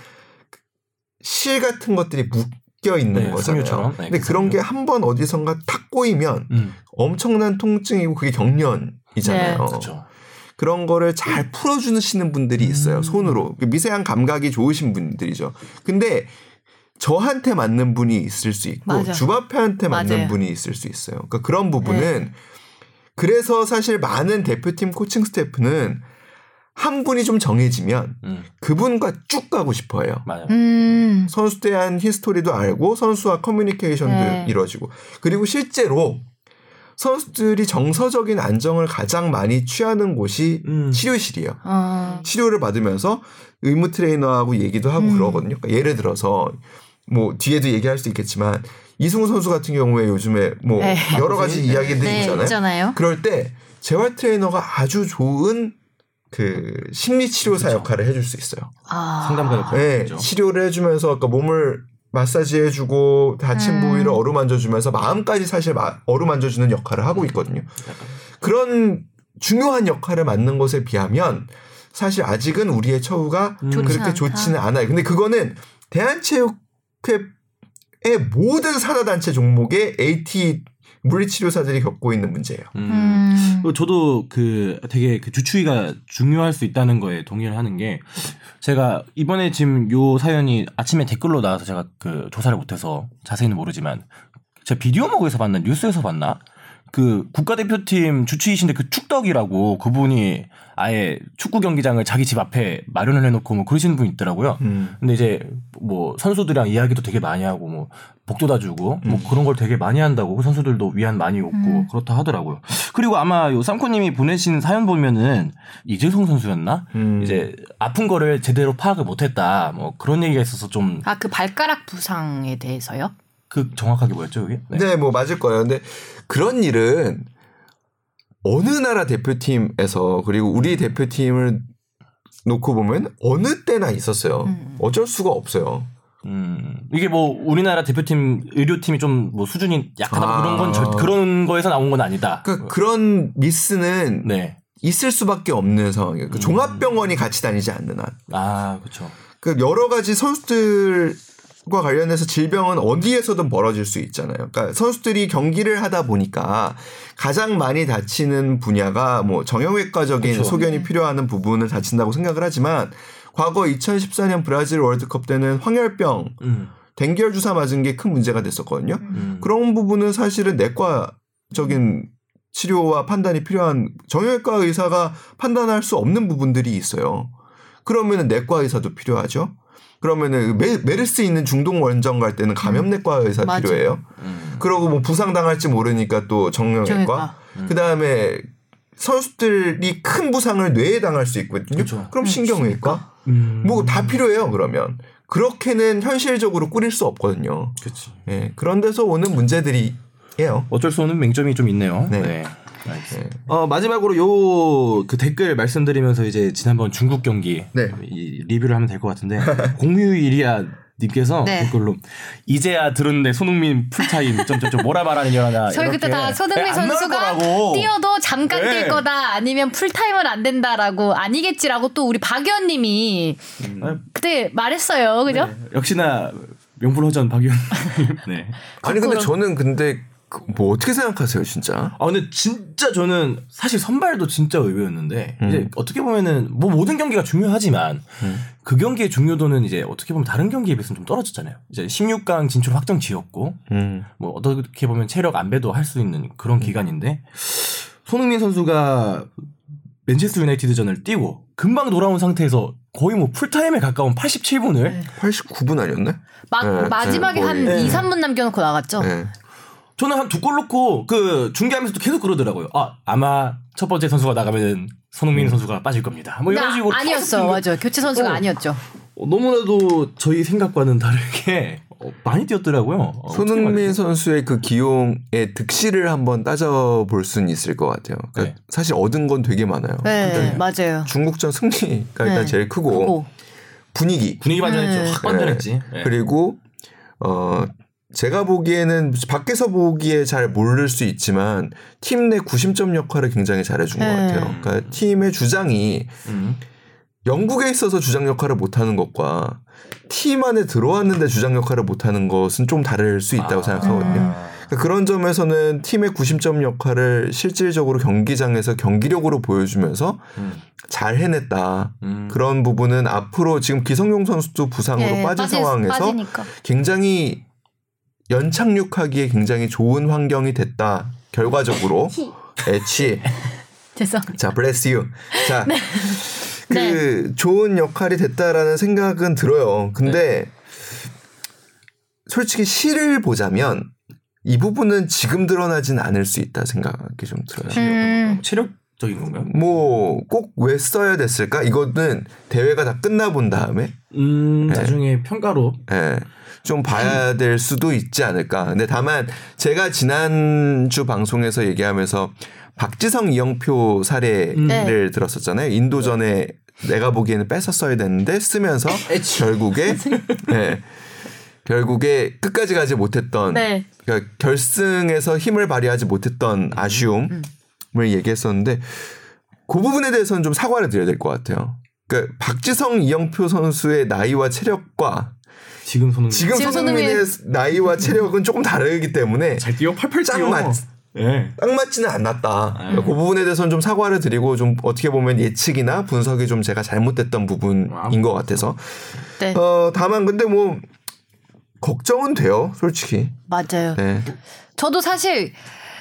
실 같은 것들이 묶여 있는 네, 거잖아요. 섬유처럼. 네, 근데 그런 게 한 번 어디선가 탁 꼬이면 음. 엄청난 통증이고 그게 경련이잖아요. 네. 그렇죠. 그런 거를 잘 풀어주시는 분들이 있어요. 음. 손으로. 미세한 감각이 좋으신 분들이죠. 근데 저한테 맞는 분이 있을 수 있고 맞아. 주바페한테 맞는 맞아요. 분이 있을 수 있어요. 그러니까 그런 부분은 그래서 사실 많은 대표팀 코칭 스태프는 한 분이 좀 정해지면 음. 그분과 쭉 가고 싶어요. 맞아요. 음. 선수 대한 history도 알고 선수와 커뮤니케이션도 네. 이루어지고 그리고 실제로 선수들이 정서적인 안정을 가장 많이 취하는 곳이 음. 치료실이에요. 어. 치료를 받으면서 의무 트레이너하고 얘기도 하고 음. 그러거든요. 그러니까 예를 들어서 뭐 뒤에도 얘기할 수 있겠지만 이승우 선수 같은 경우에 요즘에 뭐 네. 여러 가지 이야기들이 네, 있잖아요. 있잖아요. 그럴 때 재활 트레이너가 아주 좋은 그 심리 치료사 그쵸. 역할을 해줄 수 있어요. 아. 상담가 역할. 네, 그렇죠. 치료를 해주면서 아까 몸을 마사지 해주고 다친 음. 부위를 어루만져주면서 마음까지 사실 마- 어루만져주는 역할을 하고 있거든요. 그런 중요한 역할을 맡는 것에 비하면 사실 아직은 우리의 처우가 음. 그렇게. 좋지는 않아요. 근데 그거는 대한체육회 의 모든 산하단체 종목의 AT 물리치료사들이 겪고 있는 문제예요. 음. 음. 그리고 저도 그 되게 그 주추위가 중요할 수 있다는 거에 동의를 하는 게 제가 이번에 지금 요 사연이 아침에 댓글로 나와서 제가 그 조사를 못해서 자세히는 모르지만 제가 비디오 먹에서 봤나 뉴스에서 봤나 그 국가대표팀 주치이신데 그 축덕이라고 그분이 아예 축구 경기장을 자기 집 앞에 마련을 해놓고 뭐 그러시는 분 있더라고요. 음. 근데 이제 뭐 선수들이랑 이야기도 되게 많이 하고 뭐 복도 다 주고 뭐 그런 걸 되게 많이 한다고 그 선수들도 위안 많이 얻고 음. 그렇다 하더라고요. 그리고 아마 요 쌈코님이 보내신 사연 보면은 이재성 선수였나? 음. 이제 아픈 거를 제대로 파악을 못했다. 뭐 그런 얘기가 있어서 좀그 아, 그 발가락 부상에 대해서요? 정확하게 뭐였죠, 그게? 네. 네, 뭐 맞을 거예요. 근데 그런 일은 어느 나라 대표팀에서 그리고 우리 대표팀을 놓고 보면 어느 때나 있었어요. 음. 어쩔 수가 없어요. 음, 이게 뭐 우리나라 대표팀 의료팀이 좀 뭐 수준이 약하다 뭐 아. 그런 건 절, 그런 거에서 나온 건 아니다. 그러니까 그런 미스는 네. 있을 수밖에 없는 상황이에요. 그 종합병원이 같이 다니지 않는 한. 아, 그렇죠. 그 여러 가지 선수들 과 관련해서 질병은 어디에서든 벌어질 수 있잖아요. 그러니까 선수들이 경기를 하다 보니까 가장 많이 다치는 분야가 뭐 정형외과적인 그쵸. 소견이 필요하는 부분을 다친다고 생각을 하지만 과거 2014년 브라질 월드컵 때는 황열병, 음. 댕기열 주사 맞은 게 큰 문제가 됐었거든요. 음. 그런 부분은 사실은 내과적인 치료와 판단이 필요한 정형외과 의사가 판단할 수 없는 부분들이 있어요. 그러면은 내과 의사도 필요하죠. 그러면은 메, 메르스 있는 중동 원정 갈 때는 감염내과 의사 맞아요. 필요해요. 음. 그러고 뭐 부상 당할지 모르니까 또 정형외과. 정형외과. 그 다음에 선수들이 큰 부상을 뇌에 당할 수 있거든요. 그쵸. 그럼 음, 신경외과. 음. 뭐다 필요해요. 그러면 그렇게는 현실적으로 꾸릴 수 없거든요. 그렇지. 예, 그런 데서 오는 문제들이에요. 어쩔 수 없는 맹점이 좀 있네요. 네. 네. 알겠습니다. 어, 마지막으로 요 그 댓글 말씀드리면서 이제 지난번 중국 경기 네. 이 리뷰를 하면 될 것 같은데 (laughs) 공유일이야 님께서 네. 댓글로 이제야 들었는데 손흥민 풀타임 점점점 뭐라 말하느냐 (laughs) 저희 그때 다 손흥민 선수가 뛰어도 잠깐 네. 뛸 거다 아니면 풀타임은 안 된다라고 아니겠지라고 또 우리 박 의원님이 아, 그때 말했어요. 그죠? 네. 역시나 명불허전 박 의원 님. (laughs) 네. 아니 근데. 저는 근데 그 뭐 어떻게 생각하세요, 진짜? 아 근데 진짜 저는 사실 선발도 진짜 의외였는데 음. 이제 어떻게 보면은 뭐 모든 경기가 중요하지만 음. 그 경기의 중요도는 이제 어떻게 보면 다른 경기에 비해서는 좀 떨어졌잖아요. 이제 16강 진출 확정 지었고 음. 뭐 어떻게 보면 체력 안배도 할 수 있는 그런 기간인데 손흥민 선수가 맨체스터 유나이티드전을 뛰고 금방 돌아온 상태에서 거의 뭐 풀타임에 가까운 87분을 네. 89분 아니었네? 마, 네, 마지막에 네, 한 거의. 2, 3분 남겨놓고 나갔죠. 네. 저는 한 두 골 넣고 그 중계하면서도 계속 그러더라고요. 아 아마 첫 번째 선수가 나가면은 손흥민 선수가 빠질 겁니다. 뭐 이런 식으로 아니었어. 맞아. 교체 선수가 어. 아니었죠. 어, 너무나도 저희 생각과는 다르게 어, 많이 뛰었더라고요. 어, 손흥민? 선수의 그 기용의 득실을 한번 따져볼 수는 있을 것 같아요. 그러니까 네. 사실 얻은 건 되게 많아요. 네, 맞아요. 중국전 승리가 일단 네. 제일 크고 그거. 분위기 분위기 반전했죠. 네. 확 반전했지. 네. 그리고 어 제가 보기에는 밖에서 보기에 잘 모를 수 있지만 팀 내 구심점 역할을 굉장히 잘해준 것 네. 같아요. 그러니까 팀의 주장이 음. 영국에 있어서 주장 역할을 못하는 것과 팀 안에 들어왔는데 주장 역할을 못하는 것은 좀 다를 수 있다고 생각하거든요. 아. 그러니까 그런 점에서는 팀의 구심점 역할을 실질적으로 경기장에서 경기력으로 보여주면서 음. 잘 해냈다. 음. 그런 부분은 앞으로 지금 기성용 선수도 부상으로 네, 빠진 빠지- 상황에서 빠지니까. 굉장히 연착륙하기에 굉장히 좋은 환경이 됐다. 결과적으로 (laughs) 애취. (laughs) 죄송. 자, bless you. 자, 그 네. 좋은 역할이 됐다라는 생각은 들어요. 근데 솔직히 시를 보자면 이 부분은 지금 드러나진 않을 수 있다 생각이 좀 들어요. 음. 체력적인 건가요? 뭐 꼭 왜 써야 됐을까? 이거는 대회가 다 끝나 본 다음에 음, 네. 나중에 평가로 예, 좀 봐야 될 수도 있지 않을까. 근데 다만 제가 지난주 방송에서 얘기하면서 박지성 이영표 사례를 네. 들었었잖아요. 인도전에 내가 보기에는 뺏었어야 됐는데 쓰면서 결국에 예, (laughs) 결국에 끝까지 가지 못했던 네. 그러니까 결승에서 힘을 발휘하지 못했던 아쉬움을 얘기했었는데 그 부분에 대해서는 좀 사과를 드려야 될 것 같아요. 그러니까 박지성 이영표 선수의 나이와 체력과 지금 손흥민 지금 지금 손흥민의 나이와 체력은 조금 다르기 때문에 잘 뛰어 팔팔 짱 뛰어. 맞- 예. 딱 맞지는 않았다. 그 부분에 대해서는 좀 사과를 드리고 좀 어떻게 보면 예측이나 분석이 좀 제가 잘못됐던 부분인 것 같아서. 네. 어 다만 근데 뭐 걱정은 돼요, 솔직히. 맞아요. 네. 저도 사실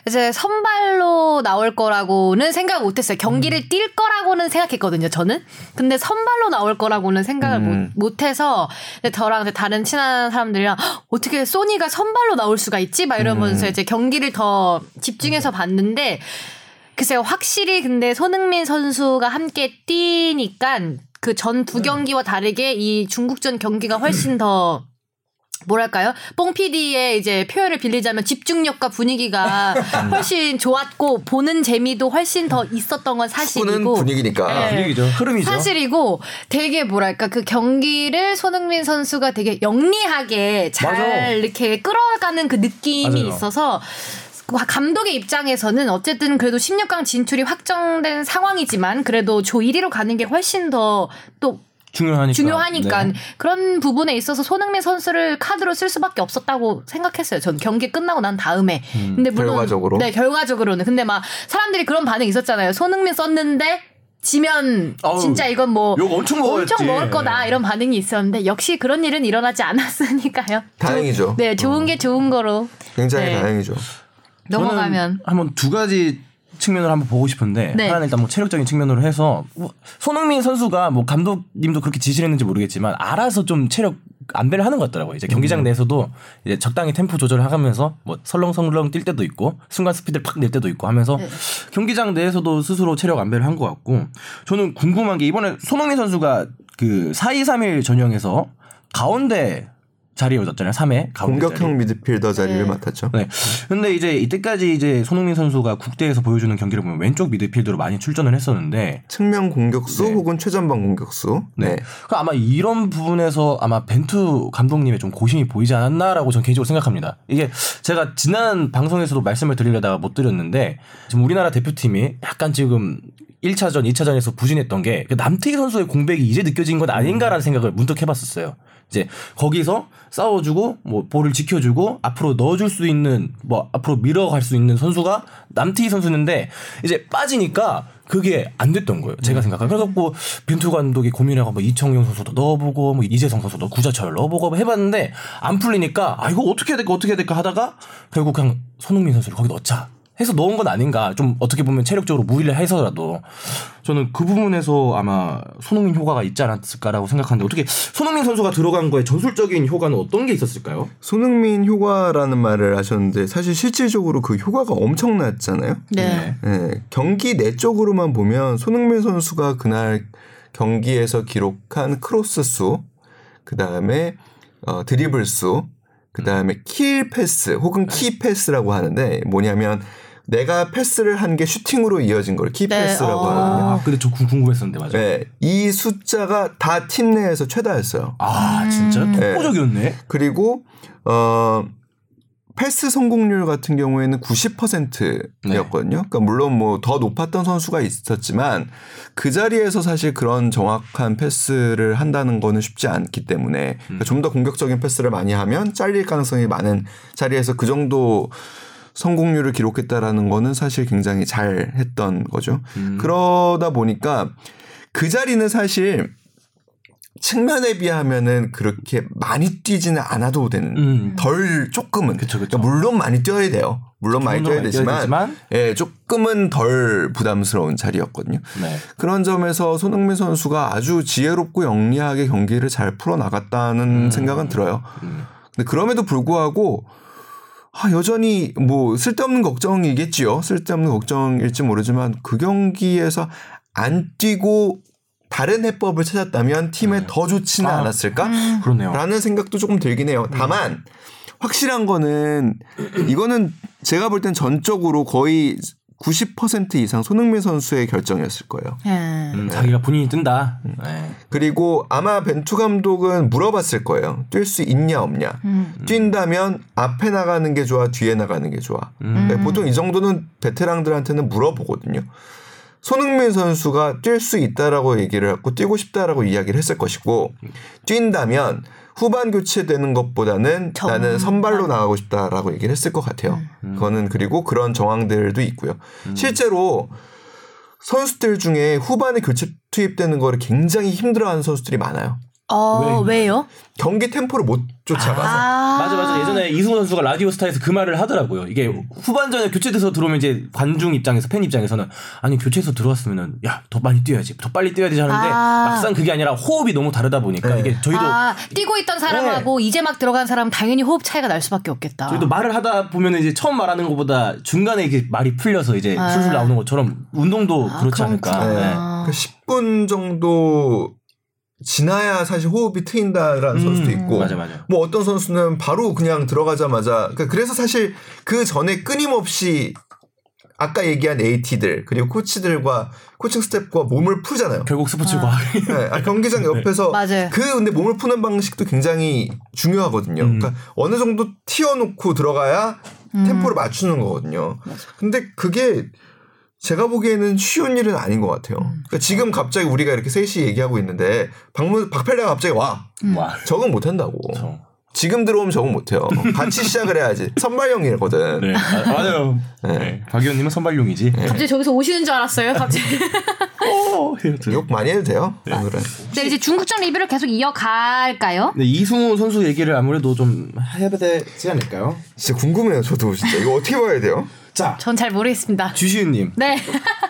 이제 선발로 나올 거라고는 생각 못 했어요. 경기를 뛸 거라고는 생각했거든요. 저는. 근데 선발로 나올 거라고는 생각을 음. 못, 못 해서 근데 저랑 다른 친한 사람들이랑 "헉, 어떻게 소니가 선발로 나올 수가 있지? 막 이러면서 이제 경기를 더 집중해서 봤는데 글쎄요. 확실히 근데 손흥민 선수가 함께 뛰니까 그 전 두 경기와 다르게 이 중국전 경기가 훨씬 더 뭐랄까요? 뽕 PD의 이제 표현을 빌리자면 집중력과 분위기가 (laughs) 훨씬 좋았고 보는 재미도 훨씬 더 있었던 건 사실이고 분위기니까. 네. 분위기죠. 흐름이죠. 사실이고 되게 뭐랄까 그 경기를 손흥민 선수가 되게 영리하게 잘 맞아. 이렇게 끌어가는 그 느낌이 맞아요. 있어서 감독의 입장에서는 어쨌든 그래도 16강 진출이 확정된 상황이지만 그래도 조 1위로 가는 게 훨씬 더또 중요하니까. 중요하니까 네. 그런 부분에 있어서 손흥민 선수를 카드로 쓸 수밖에 없었다고 생각했어요. 전 경기 끝나고 난 다음에. 근데 물론 결과적으로? 네, 결과적으로는. 근데 막 사람들이 그런 반응 있었잖아요. 손흥민 썼는데 지면 어우, 진짜 이건 뭐욕 엄청 먹었지. 엄청 먹을 거다 이런 반응이 있었는데 역시 그런 일은 일어나지 않았으니까요. (laughs) 다행이죠. 어. 네, 좋은 게 좋은 거로 굉장히 네. 다행이죠. 넘어가면 한번 두 가지 측면을 한번 보고 싶은데 네. 하나는 일단 뭐 체력적인 측면으로 해서 뭐 손흥민 선수가 뭐 감독님도 그렇게 지시를 했는지 모르겠지만 알아서 좀 체력 안배를 하는 것 같더라고요. 이제 경기장 음. 내에서도 이제 적당히 템포 조절을 하면서 뭐 설렁설렁 뛸 때도 있고 순간 스피드를 팍 낼 때도 있고 하면서 네. 경기장 내에서도 스스로 체력 안배를 한 것 같고 저는 궁금한 게 이번에 손흥민 선수가 그 4-2-3-1 전형에서 가운데 자리에 얻었잖아요. 3회 가운데 자리. 공격형 미드필더 자리를 네. 맡았죠. 네. 근데 이제 이때까지 이제 손흥민 선수가 국대에서 보여주는 경기를 보면 왼쪽 미드필더로 많이 출전을 했었는데 측면 공격수 네. 혹은 최전방 공격수. 네. 그 아마 이런 부분에서 아마 벤투 감독님의 좀 고심이 보이지 않았나라고 저는 개인적으로 생각합니다. 이게 제가 지난 방송에서도 말씀을 드리려다가 못 드렸는데 지금 우리나라 대표팀이 약간 지금 1차전, 2차전에서 부진했던 게그 남태희 선수의 공백이 이제 느껴진 건 아닌가라는 생각을 문득 해봤었어요. 이제 거기서 싸워주고 뭐 볼을 지켜주고 앞으로 넣어줄 수 있는 뭐 앞으로 밀어갈 수 있는 선수가 남태희 선수인데 이제 빠지니까 그게 안 됐던 거예요. 제가 생각한. 그래서 뭐 벤투 감독이 고민하고 뭐 이청용 선수도 넣어보고 뭐 이재성 선수도 구자철 넣어보고 뭐 해봤는데 안 풀리니까 아 이거 어떻게 해야 될까 어떻게 해야 될까 하다가 결국 그냥 손흥민 선수를 거기 넣자. 해서 넣은 건 아닌가. 좀 어떻게 보면 체력적으로 무리를 해서라도 저는 그 부분에서 아마 손흥민 효과가 있지 않았을까라고 생각하는데 어떻게 손흥민 선수가 들어간 거에 전술적인 효과는 어떤 게 있었을까요? 손흥민 효과라는 말을 하셨는데 사실 실질적으로 그 효과가 엄청났잖아요. 네. 네, 경기 내적으로만 보면 손흥민 선수가 그날 경기에서 기록한 크로스 수, 그 다음에 어, 드리블 수, 그 다음에 kill 패스 혹은 키 패스라고 하는데 뭐냐면 내가 패스를 한 게 슈팅으로 이어진 걸키 네, 패스라고 어. 하거든요. 아, 근데 저 궁- 궁금했었는데 맞아. 네, 이 숫자가 다 팀 내에서 최다였어요. 아 진짜 음. 독보적이었네. 그리고 어 패스 성공률 같은 경우에는 90%였거든요. 그러니까 물론 뭐 더 높았던 선수가 있었지만 그 자리에서 사실 그런 정확한 패스를 한다는 거는 쉽지 않기 때문에 그러니까 좀더 공격적인 패스를 많이 하면 잘릴 가능성이 많은 자리에서 그 정도 성공률을 기록했다라는 거는 사실 굉장히 잘 했던 거죠. 그러다 보니까 그 자리는 사실 측면에 비하면은 그렇게 많이 뛰지는 않아도 되는 음. 덜 조금은 그쵸, 그쵸. 그러니까 물론 많이 뛰어야 돼요. 물론 많이 뛰어야 되지만, 되지만 예 조금은 덜 부담스러운 자리였거든요. 네. 그런 점에서 손흥민 선수가 아주 지혜롭고 영리하게 경기를 잘 풀어 나갔다는 생각은 들어요. 근데 그럼에도 불구하고 아, 여전히 뭐 쓸데없는 걱정이겠지요. 쓸데없는 걱정일지 모르지만 그 경기에서 안 뛰고 다른 해법을 찾았다면 팀에 네. 더 좋지는 아. 않았을까? 그렇네요. 라는 생각도 조금 들긴 해요. 다만 확실한 거는 이거는 제가 볼 땐 전적으로 거의 90% 이상 손흥민 선수의 결정이었을 거예요. 예. 음, 자기가 본인이 뜬다. 네. 그리고 아마 벤투 감독은 물어봤을 거예요. 뛸 수 있냐 없냐. 음. 뛴다면 앞에 나가는 게 좋아, 뒤에 나가는 게 좋아. 음. 네, 보통 이 정도는 베테랑들한테는 물어보거든요. 손흥민 선수가 뛸 수 있다라고 얘기를 하고 뛰고 싶다라고 이야기를 했을 것이고 뛴다면 후반 교체되는 것보다는 정말. 나는 선발로 나가고 싶다라고 얘기를 했을 것 같아요. 그거는 그리고 그런 정황들도 있고요. 실제로 선수들 중에 후반에 교체 투입되는 거를 굉장히 힘들어하는 선수들이 많아요. 어, 왜 요? 경기 템포를 못 쫓아가서. 아. 맞아 맞아 예전에 이승우 선수가 라디오 스타에서 그 말을 하더라고요. 이게 후반전에 교체돼서 들어오면 이제 관중 입장에서 팬 입장에서는 아니 교체해서 들어왔으면은 야 더 많이 뛰어야지 더 빨리 뛰어야 되지 하는데 아. 막상 그게 아니라 호흡이 너무 다르다 보니까 네. 이게 저희도 아, 뛰고 있던 사람하고 이제 막 들어간 사람 은 당연히 호흡 차이가 날 수밖에 없겠다. 저희도 말을 하다 보면 이제 처음 말하는 것보다 중간에 이게 말이 풀려서 이제 아. 술술 나오는 것처럼 운동도 아, 그렇지 않을까. 네. 아. 그 10분 정도 지나야 사실 호흡이 트인다라는 선수도 있고 음. 맞아, 맞아. 뭐 어떤 선수는 바로 그냥 들어가자마자 그러니까 그래서 사실 그 전에 끊임없이 아까 얘기한 AT들 그리고 코치들과 코칭 스태프가 몸을 풀잖아요. 결국 스포츠 과학. 네, 아, (laughs) 경기장 옆에서 맞아요. 그 근데 몸을 푸는 방식도 굉장히 중요하거든요. 음. 그러니까 어느 정도 튀어놓고 들어가야 음. 템포를 맞추는 거거든요. 근데 그게 제가 보기에는 쉬운 일은 아닌 것 같아요. 음. 그러니까 지금 갑자기 우리가 이렇게 셋이 얘기하고 있는데 박문 박펠레가 갑자기 와 와. 적응 못 한다고. 저. 지금 들어오면 적응 못해요. 같이 (laughs) 시작을 해야지. 선발형이거든. 네. 아, 맞아요. 네. 박 의원님은 선발용이지. 갑자기 저기서 오시는 줄 알았어요. 갑자기. (laughs) 어, 이렇게. 욕 많이 해도 돼요. 오늘은. 네, 이제 중국전 리뷰를 계속 이어갈까요? 네, 이승우 선수 얘기를 아무래도 좀 해야 되지 않을까요? 진짜 궁금해요. 저도 진짜 이거 어떻게 봐야 돼요? 자, 전 잘 모르겠습니다. 주시은님. 네.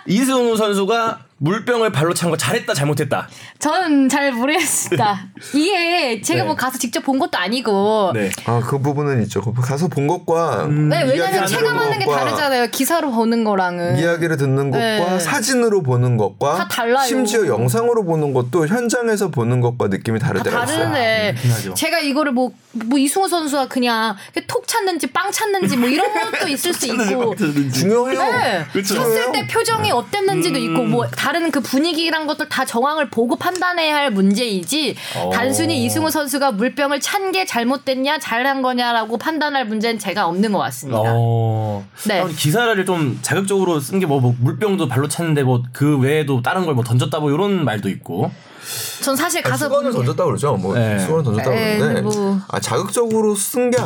이승우 선수가 물병을 발로 찬 거 잘했다 잘못했다. 저는 잘 모르겠습니다. (laughs) 이게 제가 네. 뭐 가서 직접 본 것도 아니고. 네. 아그 부분은 있죠. 그 가서 본 것과 네, 왜냐면 이야기를 체감하는 게 다르잖아요. 기사로 보는 거랑은. 이야기를 듣는 것과 네. 사진으로 보는 것과 다 달라요. 심지어 영상으로 보는 것도 현장에서 보는 것과 느낌이 다를 다 때가 있어요. 다르네. 하죠. 제가 이거를 뭐, 뭐 이승우 선수가 그냥 톡 찾는지 빵 찾는지 뭐 이런 것도 있을 수 있고. 중요해요. 네. 그렇죠. 쳤을 때 표정이 어땠는지도 있고 뭐 다른 그 분위기란 것들 다 정황을 보고 판단해야 할 문제이지 어. 단순히 이승우 선수가 물병을 찬 게 잘못됐냐 잘한 거냐라고 판단할 문제는 제가 없는 것 같습니다. 어. 네. 아, 기사를 좀 자극적으로 쓴 게 뭐 물병도 발로 찼는데 뭐 그 외에도 다른 걸 뭐 던졌다 뭐 이런 말도 있고. 전 사실 아, 가서 수건을 던졌다 그러죠. 뭐 네. 수건을 던졌다 네, 그러는데 뭐. 아, 자극적으로 쓴 게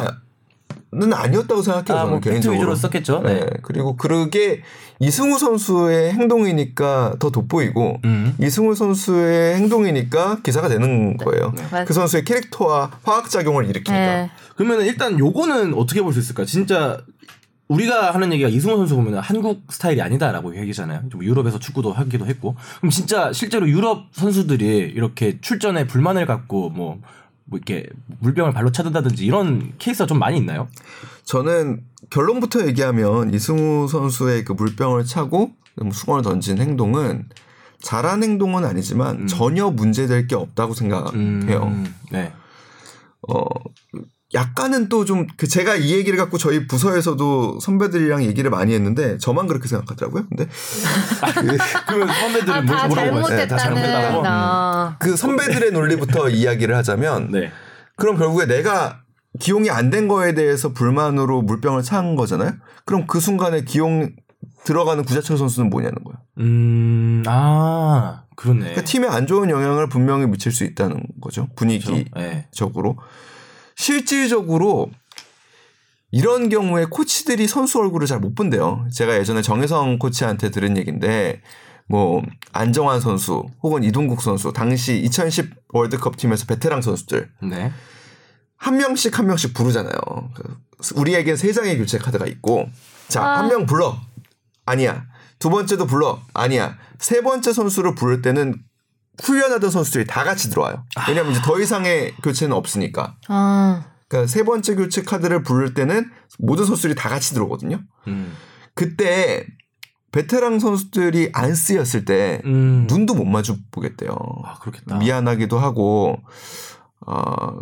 는 아니었다고 생각해요. 아, 저는 뭐 개인적으로. 위주로 썼겠죠. 네. 네. 그리고 그게 이승우 선수의 행동이니까 더 돋보이고 음. 이승우 선수의 행동이니까 기사가 되는 거예요. 맞- 그 선수의 캐릭터와 화학 작용을 일으키니까. 네. 그러면 일단 요거는 어떻게 볼 수 있을까? 진짜 우리가 하는 얘기가 이승우 선수 보면 한국 스타일이 아니다라고 얘기잖아요. 좀 유럽에서 축구도 하기도 했고. 그럼 진짜 실제로 유럽 선수들이 이렇게 출전에 불만을 갖고 뭐, 뭐 이렇게 물병을 발로 차든다든지 이런 케이스가 좀 많이 있나요? 저는 결론부터 얘기하면 이승우 선수의 그 물병을 차고 수건을 던진 행동은 잘한 행동은 아니지만 전혀 문제될 게 없다고 생각해요. 음, 네. 어 약간은 또 좀 그 제가 이 얘기를 갖고 저희 부서에서도 선배들이랑 얘기를 많이 했는데 저만 그렇게 생각하더라고요. 근데 그러면 선배들은 아, 뭐- 다 뭐라고 했어요? 네, 다. 잘못했다고? 아. 그 선배들의 논리부터 (laughs) 이야기를 하자면 네. 그럼 결국에 내가 기용이 안 된 거에 대해서 불만으로 물병을 찬 거잖아요. 그럼 그 순간에 기용 들어가는 구자철 선수는 뭐냐는 거예요. 음, 아, 그렇네. 그러니까 팀에 안 좋은 영향을 분명히 미칠 수 있다는 거죠. 분위기적으로. 네. 실질적으로 이런 경우에 코치들이 선수 얼굴을 잘 못 본대요. 제가 예전에 정혜성 코치한테 들은 얘기인데 뭐 안정환 선수 혹은 이동국 선수 당시 2010 월드컵 팀에서 베테랑 선수들 네. 한 명씩 한 명씩 부르잖아요. 그 우리에겐 세 장의 교체 카드가 있고 자 아. 한명 불러 아니야 두 번째도 불러 아니야 세 번째 선수를 부를 때는 훈련하던 선수들이 다 같이 들어와요. 왜냐하면 이제 더 이상의 교체는 없으니까. 아. 그러니까 세 번째 교체 카드를 부를 때는 모든 선수들이 다 같이 들어오거든요. 음. 그때 베테랑 선수들이 안 쓰였을 때 음. 눈도 못 마주 보겠대요. 아 그렇겠다. 미안하기도 하고 어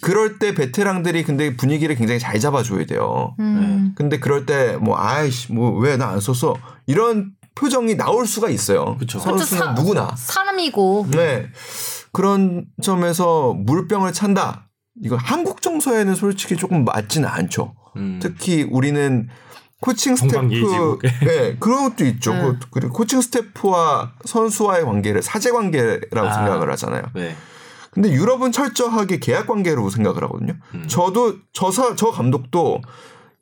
그럴 때 베테랑들이 근데 분위기를 굉장히 잘 잡아줘야 돼요. 음. 근데 그럴 때 뭐 아이씨 뭐 왜 나 안 썼어 이런 표정이 나올 수가 있어요. 그쵸. 선수는 사- 누구나. 사람이고 네. 그런 점에서 물병을 찬다. 이거 한국 정서에는 솔직히 조금 맞지는 않죠. 음. 특히 우리는 코칭 스태프. 네, 그런 것도 있죠. 네. 그- 그리고 코칭 스태프와 선수와의 관계를 사제 관계라고 아. 생각을 하잖아요. 네. 근데 유럽은 철저하게 계약 관계로 생각을 하거든요. 음. 저도 저사 저 감독도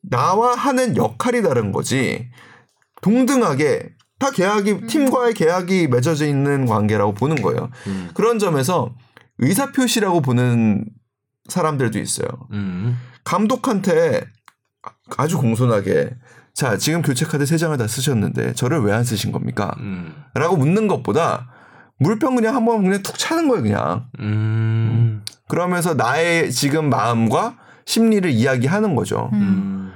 나와 하는 역할이 다른 거지 동등하게 다 계약이 팀과의 계약이 맺어져 있는 관계라고 보는 거예요. 음. 그런 점에서 의사 표시라고 보는 사람들도 있어요. 음. 감독한테 아주 공손하게 자 지금 교체 카드 세 장을 다 쓰셨는데 저를 왜 안 쓰신 겁니까? 음. 라고 묻는 것보다 물병 그냥 한 번 그냥 툭 차는 거예요 그냥 음. 그러면서 나의 지금 마음과 심리를 이야기하는 거죠. 음.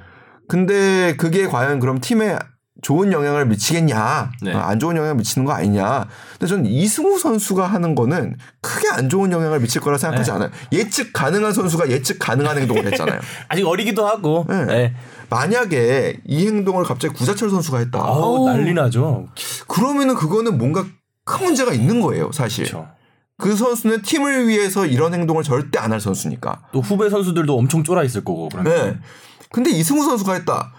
근데 그게 과연 그럼 팀에 좋은 영향을 미치겠냐? 네. 어, 안 좋은 영향을 미치는 거 아니냐? 근데 저는 이승우 선수가 하는 거는 크게 안 좋은 영향을 미칠 거라 생각하지 네. 않아요. 예측 가능한 선수가 예측 가능한 행동을 했잖아요. (laughs) 아직 어리기도 하고. 네. 네. 만약에 이 행동을 갑자기 구자철 선수가 했다. 아우 난리 나죠. 그러면은 그거는 뭔가 큰 문제가 있는 거예요, 사실. 그렇죠. 그 선수는 팀을 위해서 이런 행동을 절대 안 할 선수니까. 또 후배 선수들도 엄청 쫄아 있을 거고. 그러면. 네. 근데 이승우 선수가 했다.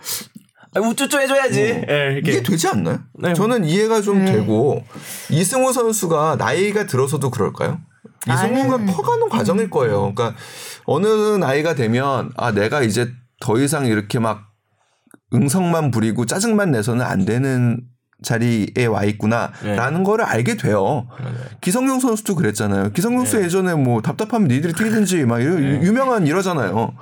아, 우쭈쭈 해줘야지. 이렇게. 이게 되지 않나요? 네. 저는 이해가 좀 네. 되고 이승우 선수가 나이가 들어서도 그럴까요? 이승우가 아유. 커가는 과정일 거예요. 그러니까 어느 나이가 되면 아 내가 이제 더 이상 이렇게 막 응성만 부리고 짜증만 내서는 안 되는 자리에 와 있구나라는 네. 거를 알게 돼요. 기성용 선수도 그랬잖아요. 기성용 선수 예전에 뭐 답답하면 니들이 뛰든지 막 이런 네. 유명한 이러잖아요.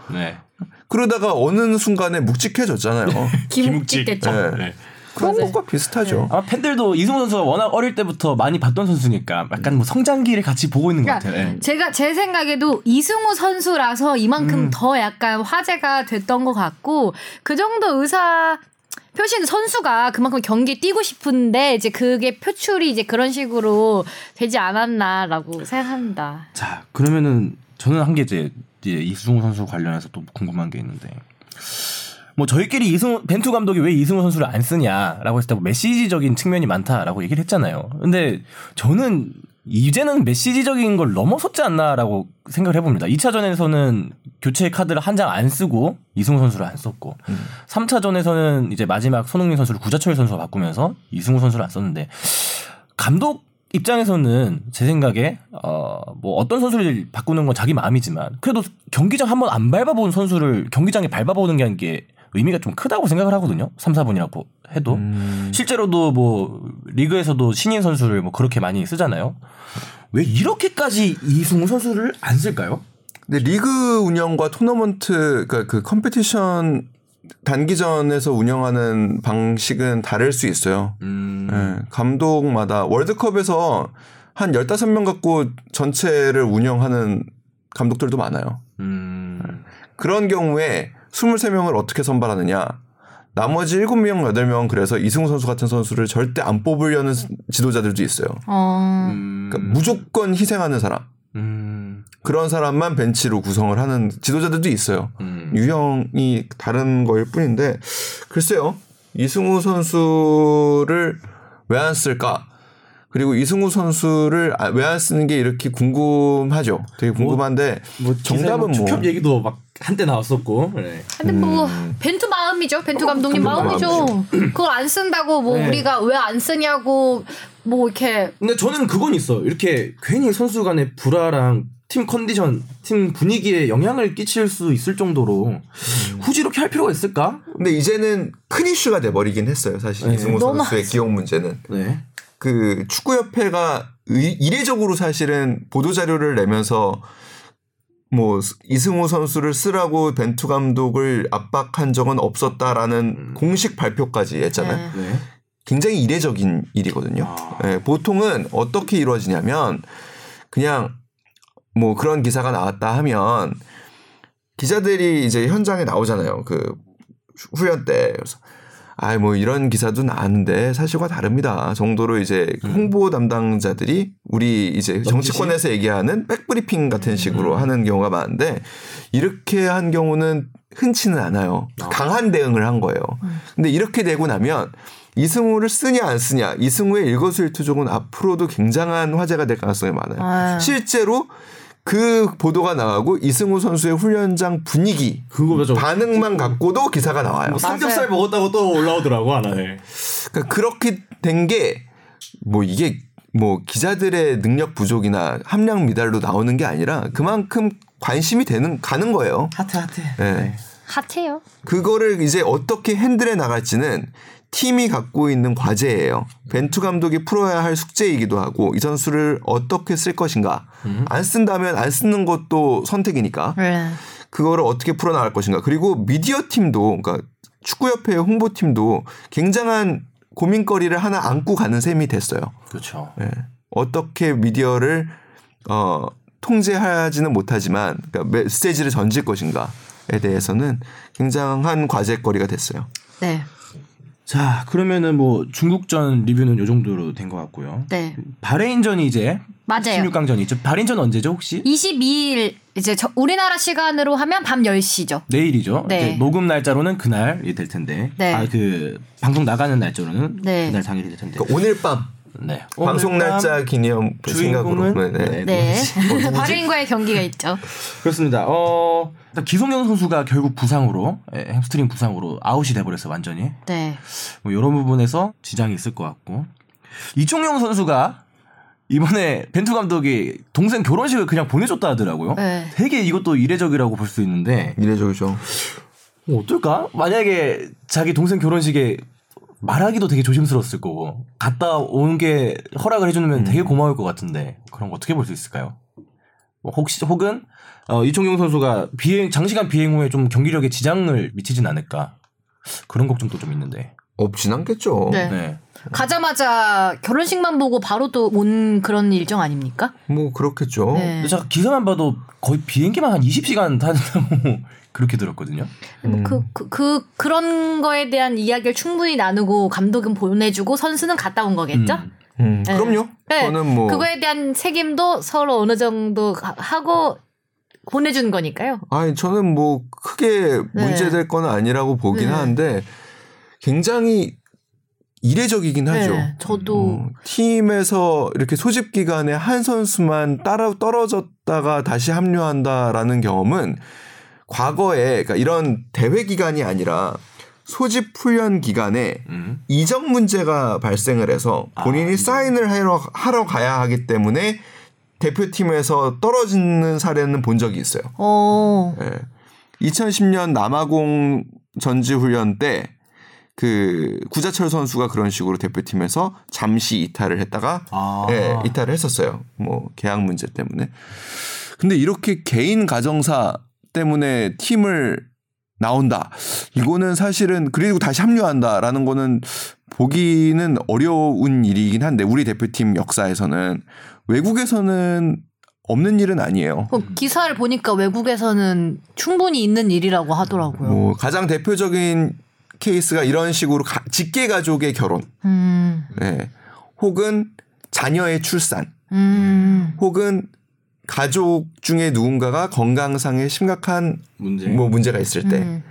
네. 그러다가 어느 순간에 묵직해졌잖아요. (laughs) 김묵직 됐죠. 네. 네. 그런 맞아요. 것과 비슷하죠. 아마 팬들도 이승우 선수가 워낙 어릴 때부터 많이 봤던 선수니까 약간 뭐 성장기를 같이 보고 있는 것 그러니까 같아요. 예. 제가 제 생각에도 이승우 선수라서 이만큼 음. 더 약간 화제가 됐던 것 같고 그 정도 의사 표시는 선수가 그만큼 경기에 뛰고 싶은데 이제 그게 표출이 이제 그런 식으로 되지 않았나라고 생각합니다. 자 그러면은 저는 한 게 이제, 이제 이승우 선수 관련해서 또 궁금한 게 있는데 뭐 저희끼리 이승우 벤투 감독이 왜 이승우 선수를 안 쓰냐라고 했을 때 뭐 메시지적인 측면이 많다라고 얘기를 했잖아요. 근데 저는 이제는 메시지적인 걸 넘어섰지 않나라고 생각을 해봅니다. 2차전에서는 교체 카드를 한 장 안 쓰고 이승우 선수를 안 썼고 음. 3차전에서는 이제 마지막 손흥민 선수를 구자철 선수가 바꾸면서 이승우 선수를 안 썼는데 감독 입장에서는 제 생각에 어 뭐 어떤 선수를 바꾸는 건 자기 마음이지만 그래도 경기장 한번 안 밟아본 선수를 경기장에 밟아보는 게, 게 의미가 좀 크다고 생각을 하거든요. 3, 4분이라고 해도 음. 실제로도 뭐 리그에서도 신인 선수를 뭐 그렇게 많이 쓰잖아요. 왜 이렇게까지 이승우 선수를 안 쓸까요? 근데 리그 운영과 토너먼트 그러니까 그 competition 단기전에서 운영하는 방식은 다를 수 있어요. 음. 예, 감독마다 월드컵에서 한 15명 갖고 전체를 운영하는 감독들도 많아요. 음. 그런 경우에 23명을 어떻게 선발하느냐. 나머지 7명, 8명 그래서 이승우 선수 같은 선수를 절대 안 뽑으려는 지도자들도 있어요. 어. 음. 그러니까 무조건 희생하는 사람. 음. 그런 사람만 벤치로 구성을 하는 지도자들도 있어요. 음. 유형이 다른 거일 뿐인데 글쎄요 이승우 선수를 왜 안 쓸까? 그리고 이승우 선수를 아, 왜안 쓰는 게 이렇게 궁금하죠. 되게 궁금한데 뭐 정답은 뭐 축협 얘기도 막 한때 나왔었고. 네. 근데 뭐 음. 벤투 마음이죠. 벤투 감독님 감독 마음이죠. 그걸 안 쓴다고 뭐 네. 우리가 왜 안 쓰냐고 뭐 이렇게 근데 저는 그건 있어. 이렇게 괜히 선수 간의 불화랑 팀 컨디션, 팀 분위기에 영향을 끼칠 수 있을 정도로 굳이 이렇게 할 필요가 있을까? 근데 이제는 큰 이슈가 돼 버리긴 했어요. 사실 네. 이승우 너무 선수의 기억 문제는 네. 그 축구협회가 의- 이례적으로 사실은 보도 자료를 내면서 뭐 이승우 선수를 쓰라고 벤투 감독을 압박한 적은 없었다라는 공식 발표까지 했잖아요. 네. 네. 굉장히 이례적인 일이거든요. 아. 예, 보통은 어떻게 이루어지냐면 그냥 뭐 그런 기사가 나왔다 하면 기자들이 이제 현장에 나오잖아요. 그 후연 때. 그래서 아, 뭐 이런 기사도 나왔는데 사실과 다릅니다. 정도로 이제 홍보 담당자들이 우리 이제 정치권에서 얘기하는 백브리핑 같은 식으로 하는 경우가 많은데 이렇게 한 경우는 흔치는 않아요. 강한 대응을 한 거예요. 근데 이렇게 되고 나면 이승우를 쓰냐 안 쓰냐 이승우의 일거수일투족은 앞으로도 굉장한 화제가 될 가능성이 많아요. 아. 실제로 그 보도가 나가고 이승우 선수의 훈련장 분위기 그거. 반응만 갖고도 기사가 나와요. 뭐 삼겹살 먹었다고 또 올라오더라고 하나에. 그러니까 그렇게 된 게 뭐 이게 뭐 기자들의 능력 부족이나 함량 미달로 나오는 게 아니라 그만큼 관심이 되는 가는 거예요. 하트 하트. 예. 핫해요. 그거를 이제 어떻게 핸들해 나갈지는 팀이 갖고 있는 과제예요. 벤투 감독이 풀어야 할 숙제이기도 하고 이 선수를 어떻게 쓸 것인가. 안 쓴다면 안 쓰는 것도 선택이니까. 네. 그거를 어떻게 풀어나갈 것인가. 그리고 미디어 팀도, 그러니까 축구협회 홍보팀도 굉장한 고민거리를 하나 안고 가는 셈이 됐어요. 그렇죠. 예. 어떻게 미디어를 어, 통제하지는 못하지만 그러니까 메시지를 전질 것인가에 대해서는 굉장한 과제거리가 됐어요. 네. 자 그러면은 뭐 중국전 리뷰는 요 정도로 된 것 같고요. 네. 바레인전이 이제 맞아요. 16강전이 있죠. 바레인전 언제죠 혹시? 22일 이제 저 우리나라 시간으로 하면 밤 10시죠. 내일이죠. 네. 이제 녹음 날짜로는 그날이 될 텐데. 네. 아 그 방송 나가는 날짜로는 네. 그날 당일이 될 텐데. 그러니까 오늘 밤 네. 방송 날짜 기념 생각으로. 주인공은 네, 네. 네. 바레인과의 (laughs) 경기가 있죠. 그렇습니다. 어 기성용 선수가 결국 부상으로 예, 햄스트링 부상으로 아웃이 돼버렸어 완전히. 네. 뭐 이런 부분에서 지장이 있을 것 같고 이청용 선수가 이번에 벤투 감독이 동생 결혼식을 그냥 보내줬다 하더라고요. 네. 되게 이것도 이례적이라고 볼 수 있는데 이례적이죠. 어, 어떨까? 만약에 자기 동생 결혼식에 말하기도 되게 조심스러웠을 거고 갔다 오는 게 허락을 해주면 되게 고마울 것 같은데 그런 거 어떻게 볼 수 있을까요? 뭐 혹시 혹은 어, 이종용 선수가 비행 장시간 비행 후에 좀 경기력에 지장을 미치진 않을까 그런 걱정도 좀 있는데. 없진 않겠죠. 네. 네. 가자마자 결혼식만 보고 바로 또 온 그런 일정 아닙니까? 뭐 그렇겠죠. 네. 근데 제가 기사만 봐도 거의 비행기만 한 20시간 타는다고 (laughs) 그렇게 들었거든요. 뭐 그, 그, 그, 그런 거에 대한 이야기를 충분히 나누고 감독은 보내주고 선수는 갔다 온 거겠죠? 음. 음, 네. 그럼요. 네. 저는 뭐 그거에 대한 책임도 서로 어느 정도 가- 하고 보내준 거니까요. 아니 저는 뭐 크게 네. 문제될 건 아니라고 보긴 네. 하는데 굉장히 이례적이긴 하죠. 네, 저도 어, 팀에서 이렇게 소집 기간에 한 선수만 따라 떨어졌다가 다시 합류한다라는 경험은 과거에 그러니까 이런 대회 기간이 아니라 소집 훈련 기간에 음. 이적 문제가 발생을 해서 본인이 사인을 하러, 하러 가야 하기 때문에 대표팀에서 떨어지는 사례는 본 적이 있어요. 어, 예. 2010년 남아공 전지 훈련 때 그 구자철 선수가 그런 식으로 대표팀에서 잠시 이탈을 했다가 아. 예, 이탈을 했었어요. 뭐 계약 문제 때문에. 근데 이렇게 개인 가정사 때문에 팀을 나온다. 이거는 사실은 그리고 다시 합류한다라는 거는 보기는 어려운 일이긴 한데 우리 대표팀 역사에서는 외국에서는 없는 일은 아니에요. 그 기사를 보니까 외국에서는 충분히 있는 일이라고 하더라고요. 뭐 가장 대표적인 케이스가 이런 식으로 가- 직계 가족의 결혼, 음, 예. 혹은 자녀의 출산, 음, 혹은 가족 중에 누군가가 건강상에 심각한 문제. 뭐 문제가 있을 때 음.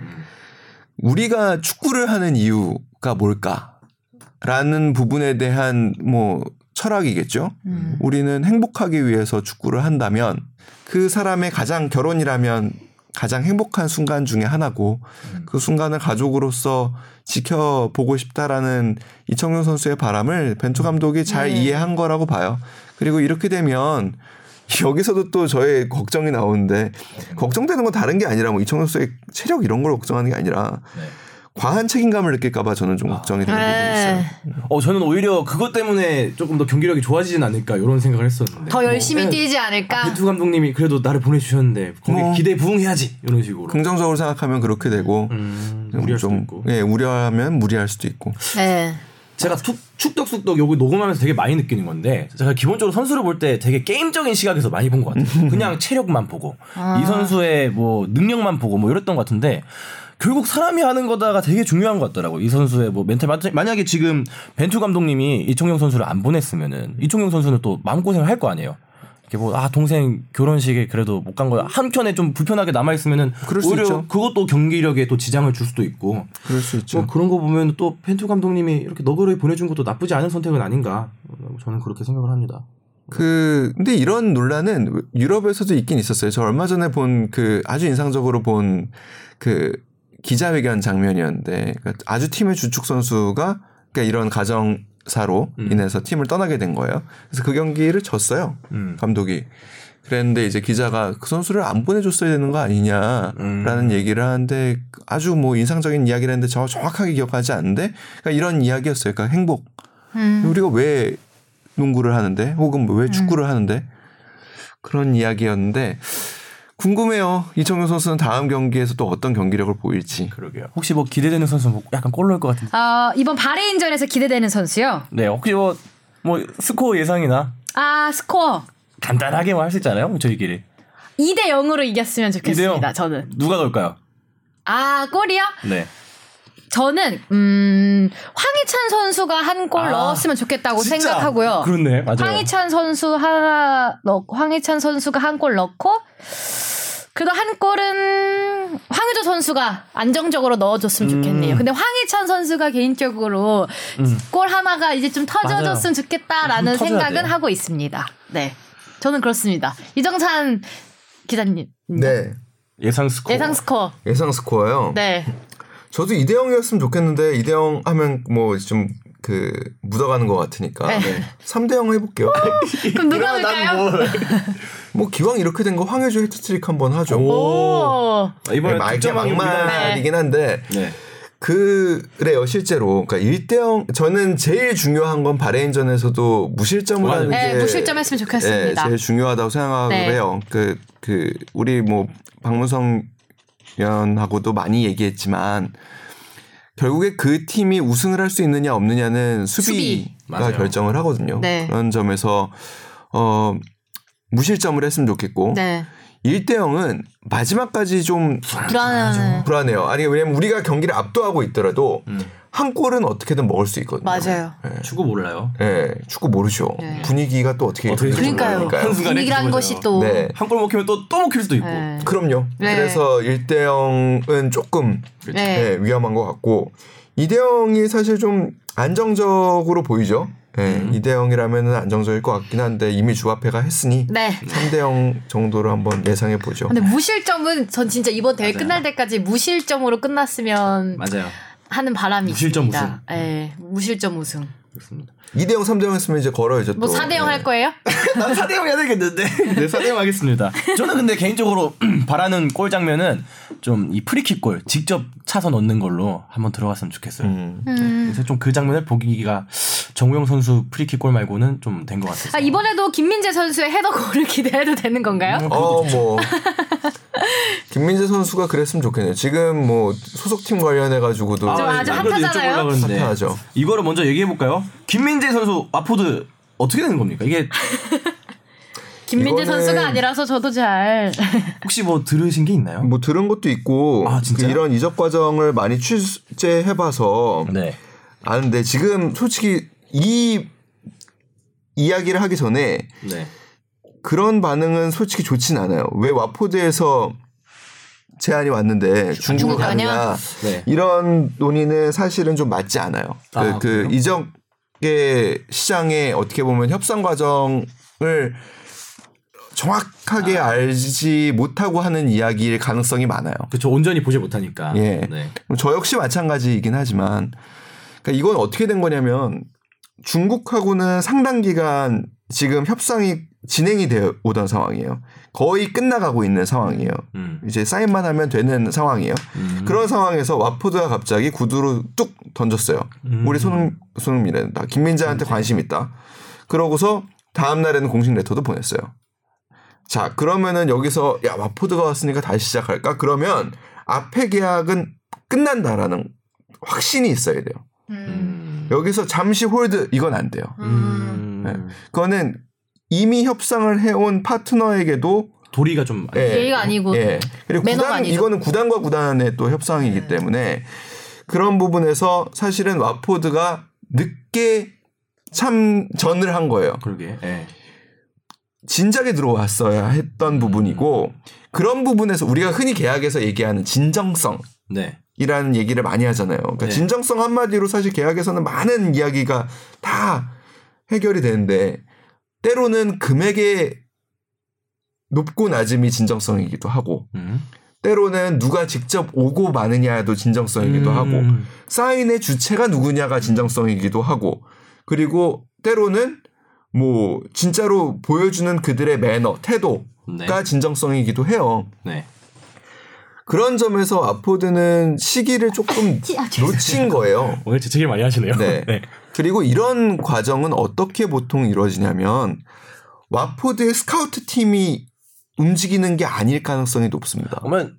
우리가 축구를 하는 이유가 뭘까라는 부분에 대한 뭐 철학이겠죠. 음. 우리는 행복하기 위해서 축구를 한다면 그 사람의 가장 결혼이라면 가장 행복한 순간 중에 하나고 그 순간을 가족으로서 지켜보고 싶다라는 이청용 선수의 바람을 벤투 감독이 잘 네. 이해한 거라고 봐요. 그리고 이렇게 되면 여기서도 또 저의 걱정이 나오는데 걱정되는 건 다른 게 아니라 뭐 이청용 선수의 체력 이런 걸 걱정하는 게 아니라 네. 과한 책임감을 느낄까봐 저는 좀 걱정이 되는 부분이 있어요. 네. 어 저는 오히려 그것 때문에 조금 더 경기력이 좋아지진 않을까 이런 생각을 했었는데. 더 열심히 네. 뛰지 않을까? 벤투 감독님이 그래도 나를 보내주셨는데 거기 뭐. 기대 부응해야지 이런 식으로. 긍정적으로 생각하면 그렇게 되고 음, 좀 무리할 수도 좀, 있고. 예, 우려하면 무리할 수도 있고. 네. 제가 툭, 축덕숙덕 여기 녹음하면서 되게 많이 느끼는 건데 제가 기본적으로 선수를 볼 때 되게 게임적인 시각에서 많이 본 것 같아요. (laughs) 그냥 체력만 보고 이 선수의 뭐 능력만 보고 뭐 이랬던 것 같은데 결국 사람이 하는 거다가 되게 중요한 것 같더라고요. 이 선수의 뭐 멘탈 만- 만약에 지금 벤투 감독님이 이청용 선수를 안 보냈으면은 이청용 선수는 또 마음고생을 할 거 아니에요. 이렇게 뭐 아 동생 결혼식에 그래도 못 간 거야 한켠에 좀 불편하게 남아 있으면은 오히려. 그것도 경기력에 또 지장을 줄 수도 있고 그럴 수 있죠. 뭐 그런 거 보면 또 펜투 감독님이 이렇게 너그러이 보내준 것도 나쁘지 않은 선택은 아닌가 저는 그렇게 생각을 합니다. 그 근데 이런 논란은 유럽에서도 있긴 있었어요. 저 얼마 전에 본 그 아주 인상적으로 본 그 기자회견 장면이었는데 그러니까 아주 팀의 주축 선수가 그러니까 이런 가정 사로 음. 인해서 팀을 떠나게 된 거예요. 그래서 그 경기를 졌어요. 음. 감독이. 그랬는데 이제 기자가 그 선수를 안 보내줬어야 되는 거 아니냐라는 음. 얘기를 하는데 아주 뭐 인상적인 이야기를 했는데 저 정확하게 기억하지 않는데 그러니까 이런 이야기였어요. 그러니까 행복. 음. 우리가 왜 농구를 하는데 혹은 뭐왜 축구를 하는데 그런 이야기였는데 궁금해요. 이청용 선수는 다음 경기에서 또 어떤 경기력을 보일지. 그러게요. 혹시 뭐 기대되는 선수 뭐 약간 골 넣을 것 같은데. 어, 이번 바레인전에서 기대되는 선수요. 네, 혹시 뭐, 뭐 스코어 예상이나 아 스코어 간단하게 뭐 할 수 있잖아요. 저희끼리. 2대 0으로 이겼으면 좋겠습니다. 이대요? 저는. 누가 넣을까요? 아 골이요? 네. 저는 음 황희찬 선수가 한골 아, 넣었으면 좋겠다고 진짜 생각하고요. 그렇네. 맞아요. 황희찬 선수 하나 넣 황희찬 선수가 한 골 넣고 그래도 한 골은 황의조 선수가 안정적으로 넣어줬으면 좋겠네요. 음. 근데 황희찬 선수가 개인적으로 골 하나가 이제 좀 터져줬으면 좋겠다라는 좀 생각은 돼요. 하고 있습니다. 네, 저는 그렇습니다. 이정찬 기자님 네. 예상 스코어. 예상 스코어. 예상 스코어요. 네. 저도 2대 0이었으면 좋겠는데 2대 0 하면 뭐 좀 그 묻어가는 것 같으니까 네. 3대 0 해볼게요. 그럼 누가 올까요? (laughs) 뭐 기왕 이렇게 된 거 황의조 해트트릭 한번 하죠. 오. 아, 이번에 네, 말게 막말이긴 한데 네. 그래요 실제로 그러니까 1대0 저는 제일 중요한 건 바레인전에서도 무실점을 하는 네, 게 무실점 했으면 좋겠습니다. 네, 제일 중요하다고 생각을 네. 해요. 그, 그, 우리 뭐, 박문성 위원하고도 많이 얘기했지만, 결국에 그 팀이 우승을 할 수 있느냐 없느냐는 수비가 수비. 결정을 하거든요. 네. 그런 점에서, 어, 무실점을 했으면 좋겠고, 네. 1대 0은 마지막까지 좀 불안하네. 불안해요. 아니, 왜냐면 우리가 경기를 압도하고 있더라도, 음. 한 골은 어떻게든 먹을 수 있거든요. 맞아요. 축구 몰라요. 예, 축구 모르죠. 네. 분위기가 또 어떻게 어떻게 될지 그러니까요. 모르니까요. 한순간에 그거죠. 것이 또. 네. 한골 먹히면 또 또 먹힐 수도 있고. 네. 그럼요. 네. 그래서 1대 0은 조금 네. 네, 위험한 것 같고 2대 0이 사실 좀 안정적으로 보이죠. 네, 음. 2대 0이라면 안정적일 것 같긴 한데 이미 주합회가 했으니 네. 3대 0 정도로 한번 예상해 보죠. 근데 무실점은 전 진짜 이번 대회 맞아요. 끝날 때까지 무실점으로 끝났으면 맞아요. 하는 바람이 무실점 있습니다. 예, 무실점 우승. 그렇습니다. 2대 0, 3대 0 했으면 이제 걸어야죠. 뭐 또. 4대 0 네. 할 거예요? (laughs) 난 4대 0 해야 되겠는데. (laughs) 네, 4대 0 하겠습니다. 저는 근데 개인적으로 (clears throat) 바라는 골 장면은 좀 이 프리킥 골 직접 차서 넣는 걸로 한번 들어갔으면 좋겠어요. 음. 그래서 좀 그 장면을 보기가 정우영 선수 프리킥 골 말고는 좀 된 것 같아요. 아, 이번에도 김민재 선수의 헤더 골을 (laughs) 기대해도 되는 건가요? 어, 뭐. (laughs) 김민재 선수가 그랬으면 좋겠네요. 지금 뭐 소속팀 관련해 가지고도 좀 아주 이거도 핫하잖아요. 여쭤보려고 했는데 핫하죠. 이거를 먼저 얘기해 볼까요? 김민재 선수 와포드 어떻게 되는 겁니까? 이게 (laughs) 김민재 선수가 아니라서 저도 잘. (laughs) 혹시 뭐 들으신 게 있나요? 뭐 들은 것도 있고 아? 그 이런 이적 과정을 많이 취재해 봐서 네. 아는데 지금 솔직히 이 이야기를 하기 전에 네. 그런 반응은 솔직히 좋진 않아요. 왜 와포드에서 제안이 왔는데 중국 중국 가느냐 가냐? 네. 이런 논의는 사실은 좀 맞지 않아요. 그, 아, 그 그래요? 이적의 시장에 어떻게 보면 협상 과정을 정확하게 아. 알지 못하고 하는 이야기일 가능성이 많아요. 그렇죠. 온전히 보지 못하니까. 예. 네. 저 역시 마찬가지이긴 하지만 그러니까 이건 어떻게 된 거냐면 중국하고는 상당 기간 지금 협상이 진행이 되어 오던 상황이에요. 거의 끝나가고 있는 상황이에요. 음. 이제 사인만 하면 되는 상황이에요. 음. 그런 상황에서 와포드가 갑자기 구두로 뚝 던졌어요. 음. 우리 손흥 손흥민은 다 김민재한테 관심 있다. 그러고서 다음 날에는 공식 레터도 보냈어요. 자 그러면은 여기서 야 와포드가 왔으니까 다시 시작할까? 그러면 앞에 계약은 끝난다라는 확신이 있어야 돼요. 음. 여기서 잠시 hold 이건 안 돼요. 음. 네. 그거는 이미 협상을 해온 파트너에게도 도리가 좀 예. 예의가 아니고 예. 그리고 매너가 구단 아니죠. 이거는 구단과 구단의 또 협상이기 때문에 그런 부분에서 사실은 와포드가 늦게 참전을 한 거예요. 그러게. 예. 진작에 들어왔어야 했던 부분이고 그런 부분에서 우리가 흔히 계약에서 얘기하는 진정성 네. 이라는 얘기를 많이 하잖아요. 그러니까 네. 진정성 한마디로 사실 계약에서는 많은 이야기가 다 해결이 되는데 때로는 금액의 높고 낮음이 진정성이기도 하고 음. 때로는 누가 직접 오고 마느냐도 진정성이기도 음. 하고 사인의 주체가 누구냐가 진정성이기도 하고 그리고 때로는 뭐 진짜로 보여주는 그들의 매너, 태도가 네. 진정성이기도 해요. 네. 그런 점에서 아포드는 시기를 조금 (laughs) 놓친 거예요. 오늘 재채기 많이 하시네요. 네. (laughs) 그리고 이런 과정은 어떻게 보통 이루어지냐면 와포드의 스카우트 팀이 움직이는 게 아닐 가능성이 높습니다. 그러면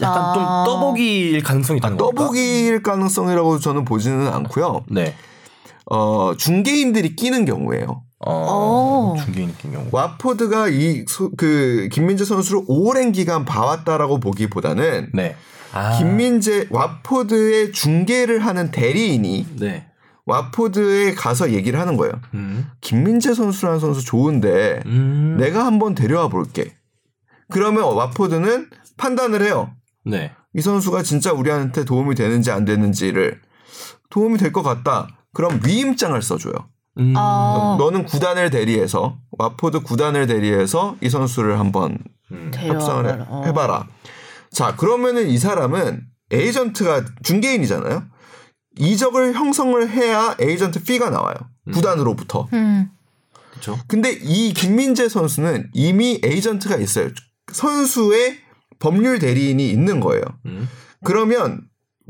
약간 아. 좀 떠보기일 가능성이 있다는 겁니까? 떠보기일 가능성이라고 저는 보지는 않고요. 네. 어, 중개인들이 끼는 경우에요. 어. 오. 중개인 같은 경우. 와포드가 이 그 김민재 선수를 오랜 기간 봐왔다라고 보기보다는 네. 아. 김민재 와포드의 중개를 하는 대리인이 네. 와포드에 가서 얘기를 하는 거예요. 음. 김민재 선수라는 선수 좋은데 음. 내가 한번 데려와 볼게. 그러면 와포드는 판단을 해요. 네. 이 선수가 진짜 우리한테 도움이 되는지 안 되는지를 도움이 될 것 같다. 그럼 위임장을 써줘요. 음. 아. 너는 구단을 대리해서 와포드 구단을 대리해서 이 선수를 한번 음. 협상을 해-. 어. 해봐라. 자 그러면은 이 사람은 에이전트가 중개인이잖아요. 이적을 형성을 해야 에이전트 fee가 나와요. 구단으로부터. 음. 그렇죠. 근데 이 김민재 선수는 이미 에이전트가 있어요. 선수의 법률 대리인이 있는 거예요. 음. 그러면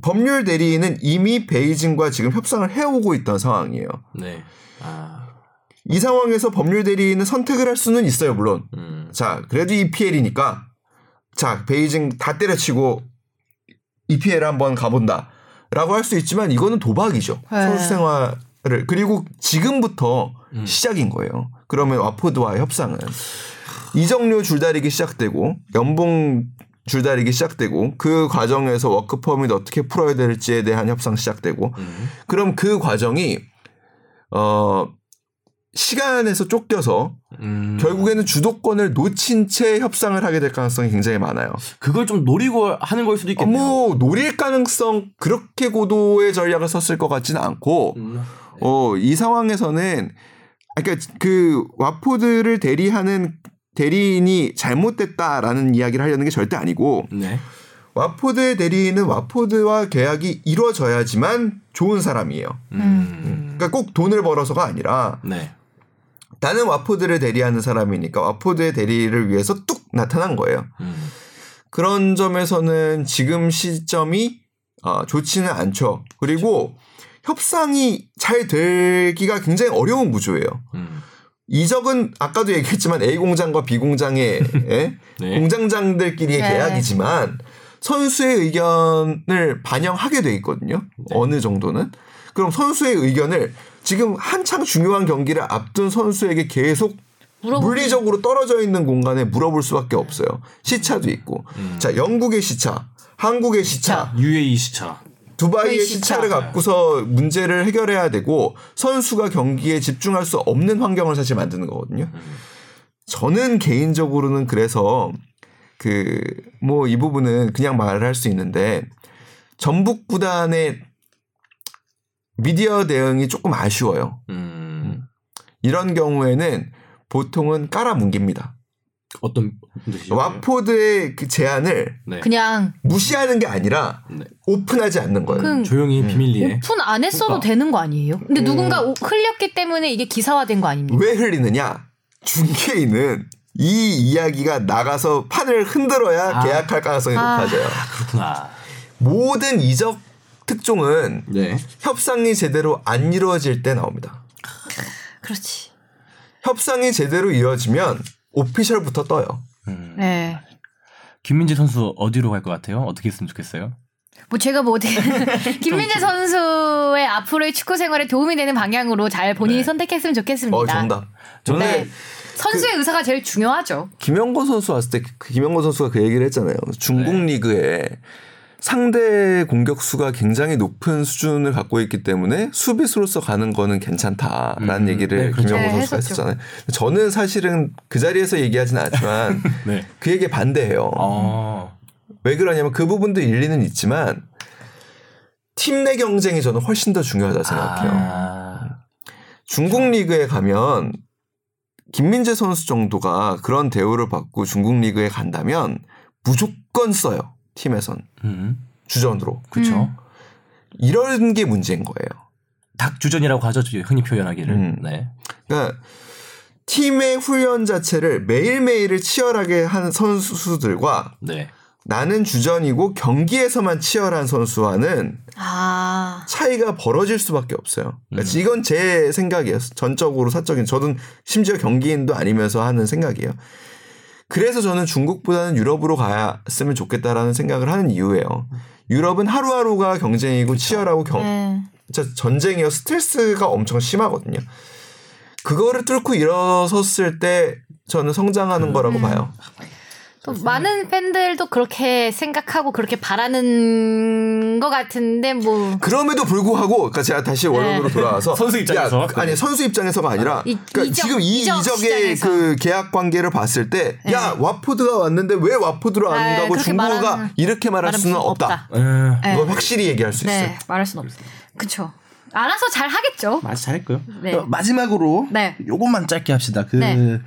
법률 대리인은 이미 베이징과 지금 협상을 해오고 있던 상황이에요. 네. 아. 이 상황에서 법률 대리인은 선택을 할 수는 있어요, 물론. 음. 자, 그래도 EPL이니까 자, 베이징 다 때려치고 EPL 한번 가본다. 라고 할 수 있지만 이거는 도박이죠. 네. 선수 생활을. 그리고 지금부터 음. 시작인 거예요. 그러면 와포드와의 협상은 이적료 줄다리기 시작되고 연봉 줄다리기 시작되고 그 과정에서 work permit 어떻게 풀어야 될지에 대한 협상 시작되고 음. 그럼 그 과정이 어 시간에서 쫓겨서 음. 결국에는 주도권을 놓친 채 협상을 하게 될 가능성이 굉장히 많아요. 그걸 좀 노리고 하는 걸 수도 어, 있겠네요. 뭐 노릴 가능성 그렇게 고도의 전략을 썼을 것 같지는 않고 음. 어, 이 상황에서는 아, 그러니까 그 와포드를 대리하는 대리인이 잘못됐다라는 이야기를 하려는 게 절대 아니고 네. 와포드의 대리인은 와포드와 계약이 이루어져야지만 좋은 사람이에요. 음. 그러니까 꼭 돈을 벌어서가 아니라 네. 나는 와포드를 대리하는 사람이니까 와포드의 대리를 위해서 뚝 나타난 거예요. 음. 그런 점에서는 지금 시점이 어, 좋지는 않죠. 그리고 협상이 잘 되기가 굉장히 어려운 구조예요. 음. 이적은 아까도 얘기했지만 A 공장과 B 공장의 (laughs) 예? 네. 공장장들끼리의 네. 계약이지만 선수의 의견을 반영하게 돼 있거든요. 네. 어느 정도는. 그럼 선수의 의견을 지금 한창 중요한 경기를 앞둔 선수에게 계속 물어보기. 물리적으로 떨어져 있는 공간에 물어볼 수밖에 없어요. 시차도 있고. 음. 자, 영국의 시차, 한국의 시차, UAE 시차. 두바이의 두바이 시차. 시차 를 갖고서 문제를 해결해야 되고 선수가 경기에 집중할 수 없는 환경을 사실 만드는 거거든요. 저는 개인적으로는 그래서 그 뭐 이 부분은 그냥 말을 할 수 있는데 전북 구단의 미디어 대응이 조금 아쉬워요. 음. 이런 경우에는 보통은 깔아 뭉깁니다. 어떤 뜻이죠? 와포드의 그 제안을 네. 그냥 무시하는 게 아니라 네. 오픈하지 않는 거예요. 그 조용히 비밀리에. 오픈 안 했어도 그러니까. 되는 거 아니에요? 근데 음. 누군가 오- 흘렸기 때문에 이게 기사화된 거 아닙니까? 왜 흘리느냐? 중개인은 이 이야기가 나가서 판을 흔들어야 아. 계약할 가능성이 아. 높아져요. 그렇구나. 모든 이적 특종은 네. 협상이 제대로 안 이루어질 때 나옵니다. 그렇지. 협상이 제대로 이루어지면 오피셜부터 떠요. 음. 네. 김민재 선수 어디로 갈 것 같아요? 어떻게 했으면 좋겠어요? 뭐 제가 뭐 어떻게 (laughs) (laughs) 김민재 선수의 앞으로의 축구 생활에 도움이 되는 방향으로 잘 본인이 선택했으면 좋겠습니다. 어 정답. 저는 네. 선수의 의사가 제일 중요하죠. 김영건 선수 왔을 때그 김영건 선수가 그 얘기를 했잖아요. 중국 네. 리그에 상대 공격수가 굉장히 높은 수준을 갖고 있기 때문에 수비수로서 가는 거는 괜찮다라는 음, 얘기를 네, 그렇죠. 김영건 네, 선수가 했었죠. 했었잖아요. 저는 사실은 그 자리에서 얘기하진 않지만 (laughs) 네. 그 얘기에 반대해요. 어. 왜 그러냐면 그 부분도 일리는 있지만 팀 내 경쟁이 저는 훨씬 더 중요하다 생각해요. 아. 중국 리그에 가면 김민재 선수 정도가 그런 대우를 받고 중국 리그에 간다면 무조건 써요. 팀에선 음. 주전으로. 그렇죠. 음. 이런 게 문제인 거예요. 닭 주전이라고 하죠. 흔히 표현하기를. 음. 네. 그러니까 팀의 훈련 자체를 매일매일을 치열하게 한 선수들과 네. 나는 주전이고 경기에서만 치열한 선수와는 아. 차이가 벌어질 수밖에 없어요. 그러니까 음. 이건 제 생각이에요. 전적으로 사적인. 저는 심지어 경기인도 아니면서 하는 생각이에요. 그래서 저는 중국보다는 유럽으로 갔으면 좋겠다라는 생각을 하는 이유예요. 유럽은 하루하루가 경쟁이고 치열하고 경, 네. 진짜 전쟁이요. 스트레스가 엄청 심하거든요. 그거를 뚫고 일어섰을 때 저는 성장하는 거라고 봐요. 또 많은 팬들도 그렇게 생각하고 그렇게 바라는 것 같은데 뭐 그럼에도 불구하고 그러니까 제가 다시 원론으로 네. 돌아와서 (laughs) 선수 입장에서? 야, 아니 선수 입장에서가 아니라 이- 그러니까 이적, 지금 이 이적 이적의 시장에서. 그 계약 관계를 봤을 때 야 와포드가 왔는데 왜 와포드로 안 네, 가고 그렇게 중국어가 이렇게 말할 말할 수는 없다. 에. 네. 이걸 확실히 얘기할 수 있어요. 네, 말할 수는 없어요. 그쵸. 알아서 잘 하겠죠. 맞아 잘했고요. 네. 어, 마지막으로 네. 요것만 짧게 합시다. 그 네.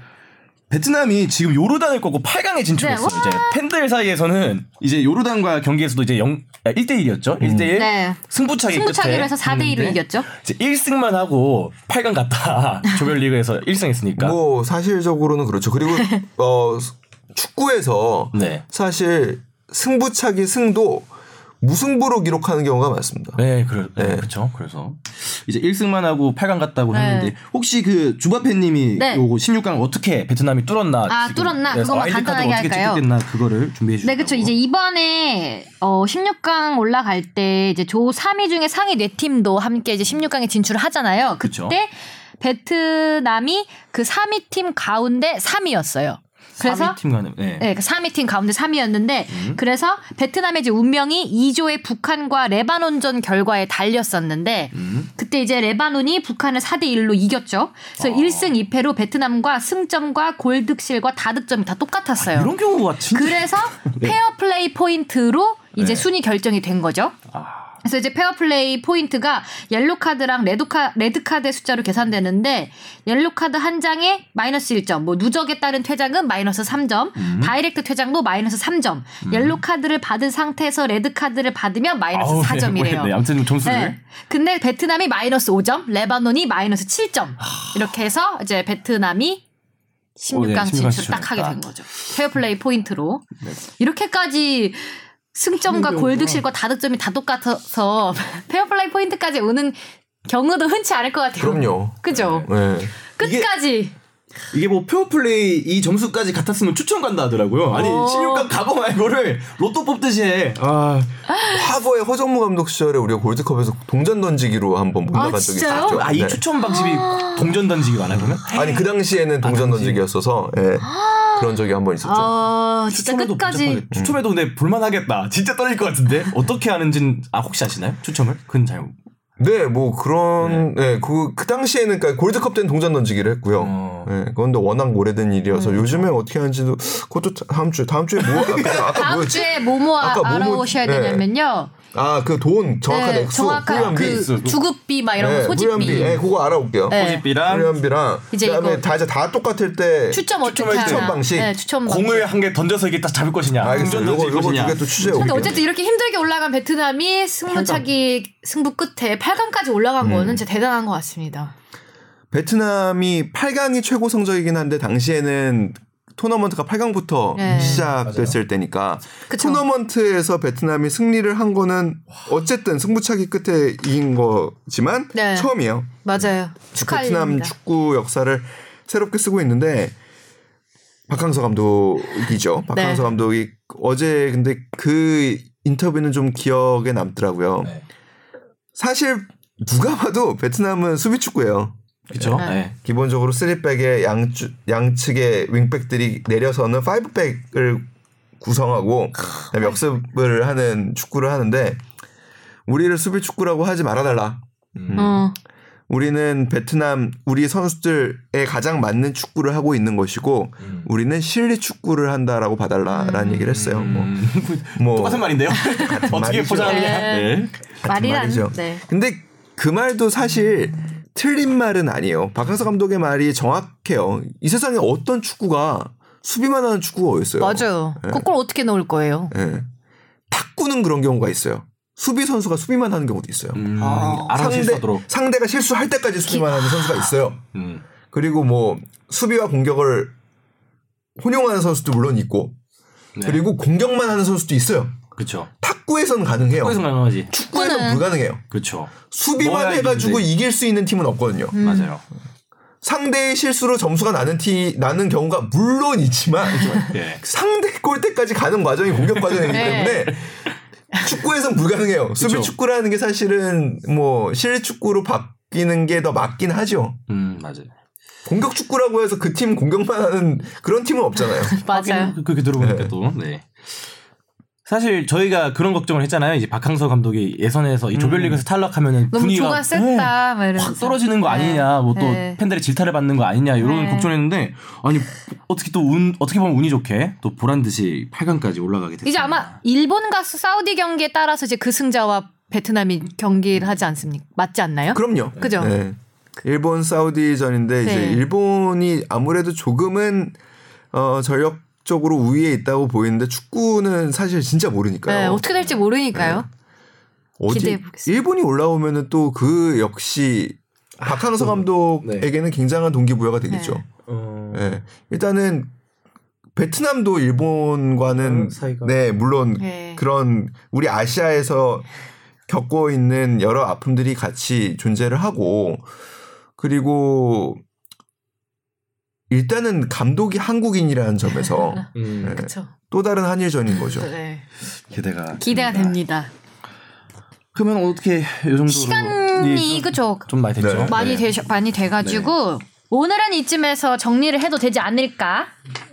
베트남이 지금 요르단을 꺾고 8강에 진출했어요. 네, 와. 이제 팬들 사이에서는 이제 요르단과 경기에서도 이제 0 1대 1이었죠. 1대 1 네. 승부차기 승부차기로 해서 4대 1로 했는데 이겼죠. 이제 1승만 하고 8강 갔다. (laughs) 조별리그에서 1승했으니까. 뭐 사실적으로는 그렇죠. 그리고 (laughs) 어 축구에서 네. 사실 승부차기 승도 무승부로 기록하는 경우가 많습니다. 네, 그래, 네, 네. 그렇죠. 그래서 이제 1승만 하고 8강 갔다고 네. 했는데 혹시 그 주바페님이 네. 요거 16강 어떻게 베트남이 뚫었나? 아, 지금, 뚫었나? 와일드카드가 간단하게 어떻게 할까요? 찍혔나 그거를 준비해 주시죠. 네, 그렇죠. 이제 이번에 어 16강 올라갈 때 이제 조 3위 중에 상위 4팀도 함께 이제 16강에 진출을 하잖아요. 그쵸. 그때 베트남이 그 3위 팀 가운데 3위였어요. 그래서 팀 간에 네. 네, 그 3위 팀 가운데 3위였는데 그래서 베트남의 이제 운명이 E조의 북한과 레바논전 결과에 달렸었는데 음. 그때 이제 레바논이 북한을 4대 1로 이겼죠. 그래서 1승 2패로 베트남과 승점과 골득실과 다득점이 다 똑같았어요. 이런 경우가 진짜 그래서 (laughs) 페어 플레이 포인트로 이제 네. 순위 결정이 된 거죠. 아, 그래서 이제 페어플레이 포인트가 옐로 카드랑 레드 카 레드 카드의 숫자로 계산되는데 옐로 카드 한 장에 마이너스 1점, 뭐 누적에 따른 퇴장은 마이너스 3점, 음. 다이렉트 퇴장도 마이너스 3점. 옐로 카드를 받은 상태에서 레드 카드를 받으면 마이너스 아우, 4점이래요. 네, 아무튼 점수를 네. 근데 베트남이 마이너스 5점, 레바논이 마이너스 7점. 이렇게 해서 이제 베트남이 16강 어, 네, 16강 진출 딱 하게. 된 거죠. 페어플레이 포인트로. 네. 이렇게까지 승점과 골득실과 다득점이 다 똑같아서 (laughs) 페어플레이 포인트까지 오는 경우도 흔치 않을 것 같아요. 그럼요. 그죠? 네. 끝까지. 이게 뭐 페어플레이 이 점수까지 같았으면 추첨 간다 하더라고요. 아니 어. 16강 가고 말고를 로또 뽑듯이 해. 아, 과거에 허정무 감독 시절에 우리가 골드컵에서 동전 던지기로 한번 올라간 적이 진짜요? 있었죠. 아, 이 네. 추첨 방식이 동전 던지기 많아요 그러면? 아니 그 당시에는 동전 당시. 던지기였어서 예. 그런 적이 한 번 있었죠. 아, 진짜 추첨해도 끝까지. 복잡하게- 추첨해도 근데 볼만하겠다. 진짜 떨릴 것 같은데 어떻게 하는지는 아 혹시 아시나요? 추첨을? 그건 잘 네, 뭐 그런 네, 그, 그 당시에는 그러니까 골드컵 때는 동전 던지기를 했고요. 어. 네, 그런데 워낙 오래된 일이어서 요즘에 어떻게 하는지도 그것도 다음 주에 다음 주에 뭐 아까, 아까 다음 뭐였지? 주에 뭐뭐 아까 뭐뭐- 알아오셔야 네. 되냐면요. 아, 그 돈 정확한 네, 액수, 정확한 후련비. 그 주급비 막 이런 거 소집비. 후련비. 네, 그거 알아올게요. 네. 소집비랑 후련비랑 이제 그다음에 이거 다 이제 다 똑같을 때 추첨 어떻게 추첨할 때 하나? 추첨 방식. 네, 추첨. 공을 한 개 던져서 이게 딱 잡을 것이냐, 알겠어요. 동전 요거 요거 것이냐. 두개 또 취재 근데. 어쨌든 이렇게 힘들게 올라간 베트남이 승부차기 승부 끝에 8강까지 올라간 음. 거는 진짜 대단한 것 같습니다. 베트남이 8강이 최고 성적이긴 한데 당시에는 토너먼트가 8강부터 네. 시작됐을 때니까 그쵸. 토너먼트에서 베트남이 승리를 한 거는 어쨌든 승부차기 끝에 이긴 거지만 네. 처음이에요. 맞아요. 베트남 축하드립니다. 축구 역사를 새롭게 쓰고 있는데 박항서 감독이죠. 박항서 네. 감독이 어제 근데 그 인터뷰는 좀 기억에 남더라고요. 네. 사실 누가 봐도 베트남은 수비 축구예요. 그렇죠. 네. 네. 기본적으로 3백의 양주, 양측의 윙백들이 내려서는 5백을 구성하고 그다음에 역습을 하는 축구를 하는데 우리를 수비 축구라고 하지 말아달라. 음. 어. 우리는 베트남 우리 선수들에 가장 맞는 축구를 하고 있는 것이고 음. 우리는 실리 축구를 한다라고 봐달라라는 얘기를 했어요. 뭐, 음. (laughs) 뭐 똑같은 말인데요. 어떻게 말이죠. 포장하느냐. 네. 네. 같은 말이란 말이죠. 네. 근데 그 말도 사실 틀린 말은 아니에요. 박항서 감독의 말이 정확해요. 이 세상에 어떤 축구가 수비만 하는 축구가 어딨어요? 맞아요. 네. 그걸 어떻게 넣을 거예요? 예. 탁구는 그런 경우가 있어요. 수비 선수가 수비만 하는 경우도 있어요. 음, 아. 상대. 상대가 실수할 때까지 수비만 하는 선수가 있어요. 음. 그리고 뭐 수비와 공격을 혼용하는 선수도 물론 있고 네. 그리고 공격만 하는 선수도 있어요. 그렇죠. 탁구에서는 가능해요. 거기서 가능하지. 축구에서 축구는- 불가능해요. 그렇죠. 수비만 해가지고 이기는데. 이길 수 있는 팀은 없거든요. 음. 맞아요. 상대의 실수로 점수가 나는 티 나는 경우가 물론 있지만 예. (laughs) 상대 골대까지 가는 과정이 공격 과정이기 (laughs) 네. 때문에 축구에선 불가능해요. 수비 그쵸. 축구라는 게 사실은 뭐 실내 축구로 바뀌는 게 더 맞긴 하죠. 음, 맞아요. 공격 축구라고 해서 그 팀 공격만 하는 그런 팀은 없잖아요. (laughs) 맞아요. 그렇게 들어보니까 네. 또 네. 사실 저희가 그런 걱정을 했잖아요. 이제 박항서 감독이 예선에서 이 조별리그에서 탈락하면은 너무 분위기가 조가 셌다. 막 네. 확 떨어지는 거 아니냐, 뭐 또 네. 팬들의 질타를 받는 거 아니냐 이런 네. 걱정했는데 아니 어떻게 또 운 어떻게 보면 운이 좋게 또 보란 듯이 8강까지 올라가게 됐어요. 이제 아마 일본과 사우디 경기에 따라서 이제 그 승자와 베트남이 경기를 하지 않습니까? 맞지 않나요? 그럼요. 그죠? 네. 일본 사우디전인데 이제 네. 일본이 아무래도 조금은 어 전력 적으로 우위에 있다고 보이는데 축구는 사실 진짜 모르니까요. 네, 어떻게 될지 모르니까요. 어디 기대해 보겠습니다. 일본이 올라오면은 또 그 역시 박항서 감독에게는 굉장한 동기부여가 되겠죠. 네. 어... 예. 일단은 베트남도 일본과는 어, 사이가. 네 물론 네. 그런 우리 아시아에서 겪고 있는 여러 아픔들이 같이 존재를 하고 그리고 일단은 감독이 한국인이라는 점에서 (laughs) 음, 네, 그렇죠. 또 다른 한일전인 거죠. 네. 기대가 기대가 됩니다. 그러면 어떻게 요 정도로 시간이 좀, 그죠? 좀 많이 됐죠. 네. 많이 네. 되 많이 돼가지고 오늘은 이쯤에서 정리를 해도 되지 않을까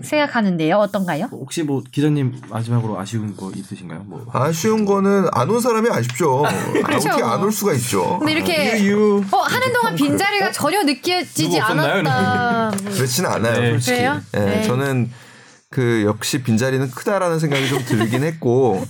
생각하는데요. 어떤가요? 혹시 뭐 기자님 마지막으로 아쉬운 거 있으신가요? 뭐 아쉬운 거는 안 온 사람이 아쉽죠. 아, 어떻게 안 올 수가 있죠. 근데 이렇게 유유 어, 하는 동안 빈자리가 전혀 느껴지지? 않았다. 그렇지는 않아요, 네. 솔직히. 그래요? 예, 네. 저는 그 역시 빈자리는 크다라는 생각이 좀 들긴 했고,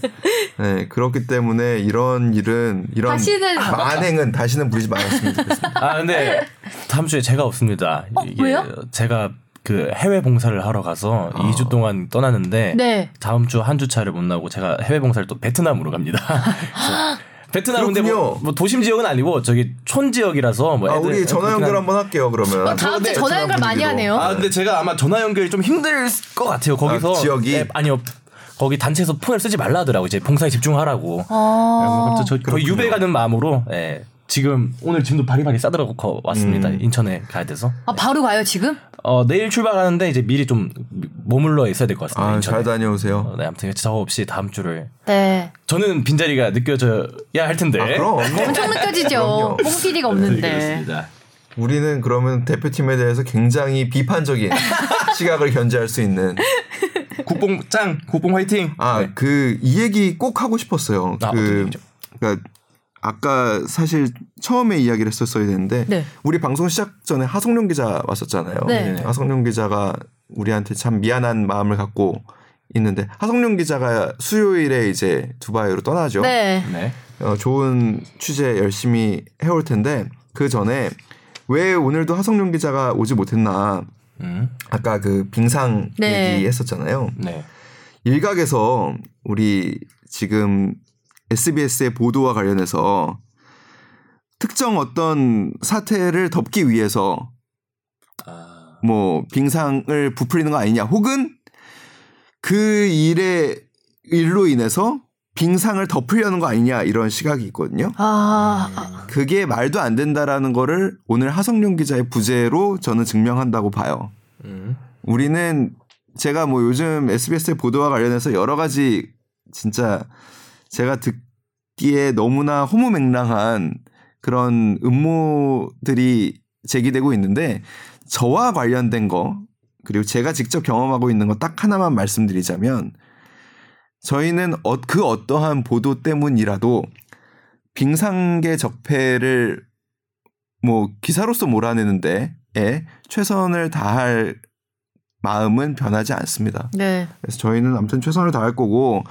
네, (laughs) 그렇기 때문에 이런 일은 이런 다시는- 만행은 다시는 부리지 말았으면 좋겠습니다. 아 근데 다음 주에 제가 없습니다. 어, 왜요? 제가 그 해외 봉사를 하러 가서 2주 동안 떠나는데 네. 다음 주 한 주차를 못 나고 제가 해외 봉사를 또 베트남으로 갑니다. (laughs) 베트남 근데 뭐. 뭐 도심 지역은 아니고 저기 촌 지역이라서 뭐 아, 애들 우리 전화 연결 한- 한번 할게요, 그러면. 어, 다음 주에 베트남 전화 연결 많이 분위기로. 하네요. 아 근데 제가 아마 전화 연결이 좀 힘들 것 같아요. 거기서 아, 지역이? 네, 아니요. 거기 단체에서 폰을 쓰지 말라 하더라고 이제 봉사에 집중하라고. 어. 그래서 저 거의 유배 가는 마음으로 예, 지금 오늘 짐도 바리바리 싸들어 고 왔습니다. 음. 인천에 가야 돼서. 아, 바로 가요, 지금? 어 내일 출발하는데 이제 미리 좀 머물러 있어야 될 것 같습니다. 아, 인천에. 잘 다녀오세요. 어, 네, 아무튼 저 없이 다음 주를 네. 저는 빈자리가 느껴져야 할 텐데. 아, 그럼. 엄청 느껴지죠. 그럼요. 뽕 PD가 없는데. 네. 우리는 그러면 대표팀에 대해서 굉장히 비판적인 (laughs) 시각을 견지할 수 있는. 국뽕 짱, 국뽕 화이팅. 아, 네. 그, 이 얘기 꼭 하고 싶었어요. 아, 그? 그니까, 아까 사실 처음에 이야기를 했었어야 되는데, 네. 우리 방송 시작 전에 하성룡 기자 왔었잖아요. 네. 하성룡 기자가 우리한테 참 미안한 마음을 갖고 있는데, 하성룡 기자가 수요일에 이제 두바이로 떠나죠. 네. 네. 어, 좋은 취재 열심히 해올 텐데, 그 전에 왜 오늘도 하성룡 기자가 오지 못했나, 음. 아까 그 빙상 네. 얘기했었잖아요. 네. 일각에서 우리 지금 SBS의 보도와 관련해서 특정 어떤 사태를 덮기 위해서 아. 뭐 빙상을 부풀리는 거 아니냐 혹은 그 일에 일로 인해서 빙상을 덮으려는 거 아니냐 이런 시각이 있거든요. 아, 그게 말도 안 된다라는 거를 오늘 하성룡 기자의 부재로 저는 증명한다고 봐요. 음. 우리는 제가 뭐 요즘 SBS의 보도와 관련해서 여러 가지 진짜 제가 듣기에 너무나 허무맹랑한 그런 음모들이 제기되고 있는데 저와 관련된 거 그리고 제가 직접 경험하고 있는 거 딱 하나만 말씀드리자면 저희는 어, 그 어떠한 보도 때문이라도 빙상계 적폐를 뭐 기사로서 몰아내는데 에 최선을 다할 마음은 변하지 않습니다. 네. 그래서 저희는 아무튼 최선을 다할 거고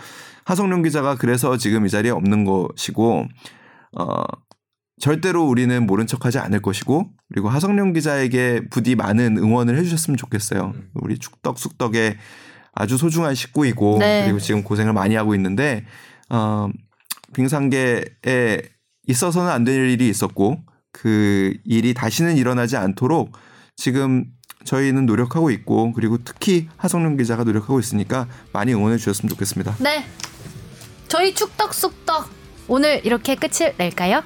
하성룡 기자가 그래서 지금 이 자리에 없는 것이고 어 절대로 우리는 모른 척하지 않을 것이고 그리고 하성룡 기자에게 부디 많은 응원을 해주셨으면 좋겠어요. 우리 축덕 숙덕의 아주 소중한 식구이고 네. 그리고 지금 고생을 많이 하고 있는데 어 빙상계에 있어서는 안 될 일이 있었고 그 일이 다시는 일어나지 않도록 지금 저희는 노력하고 있고 그리고 특히 하성룡 기자가 노력하고 있으니까 많이 응원해 주셨으면 좋겠습니다. 네. 저희 축덕숙덕 오늘 이렇게 끝을 낼까요?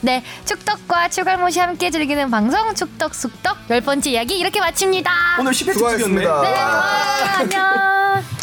네, 축덕과 추갈못이 함께 즐기는 방송 축덕숙덕 열 번째 이야기 이렇게 마칩니다. 오늘 10회 특집이었네. 네, 와, 안녕.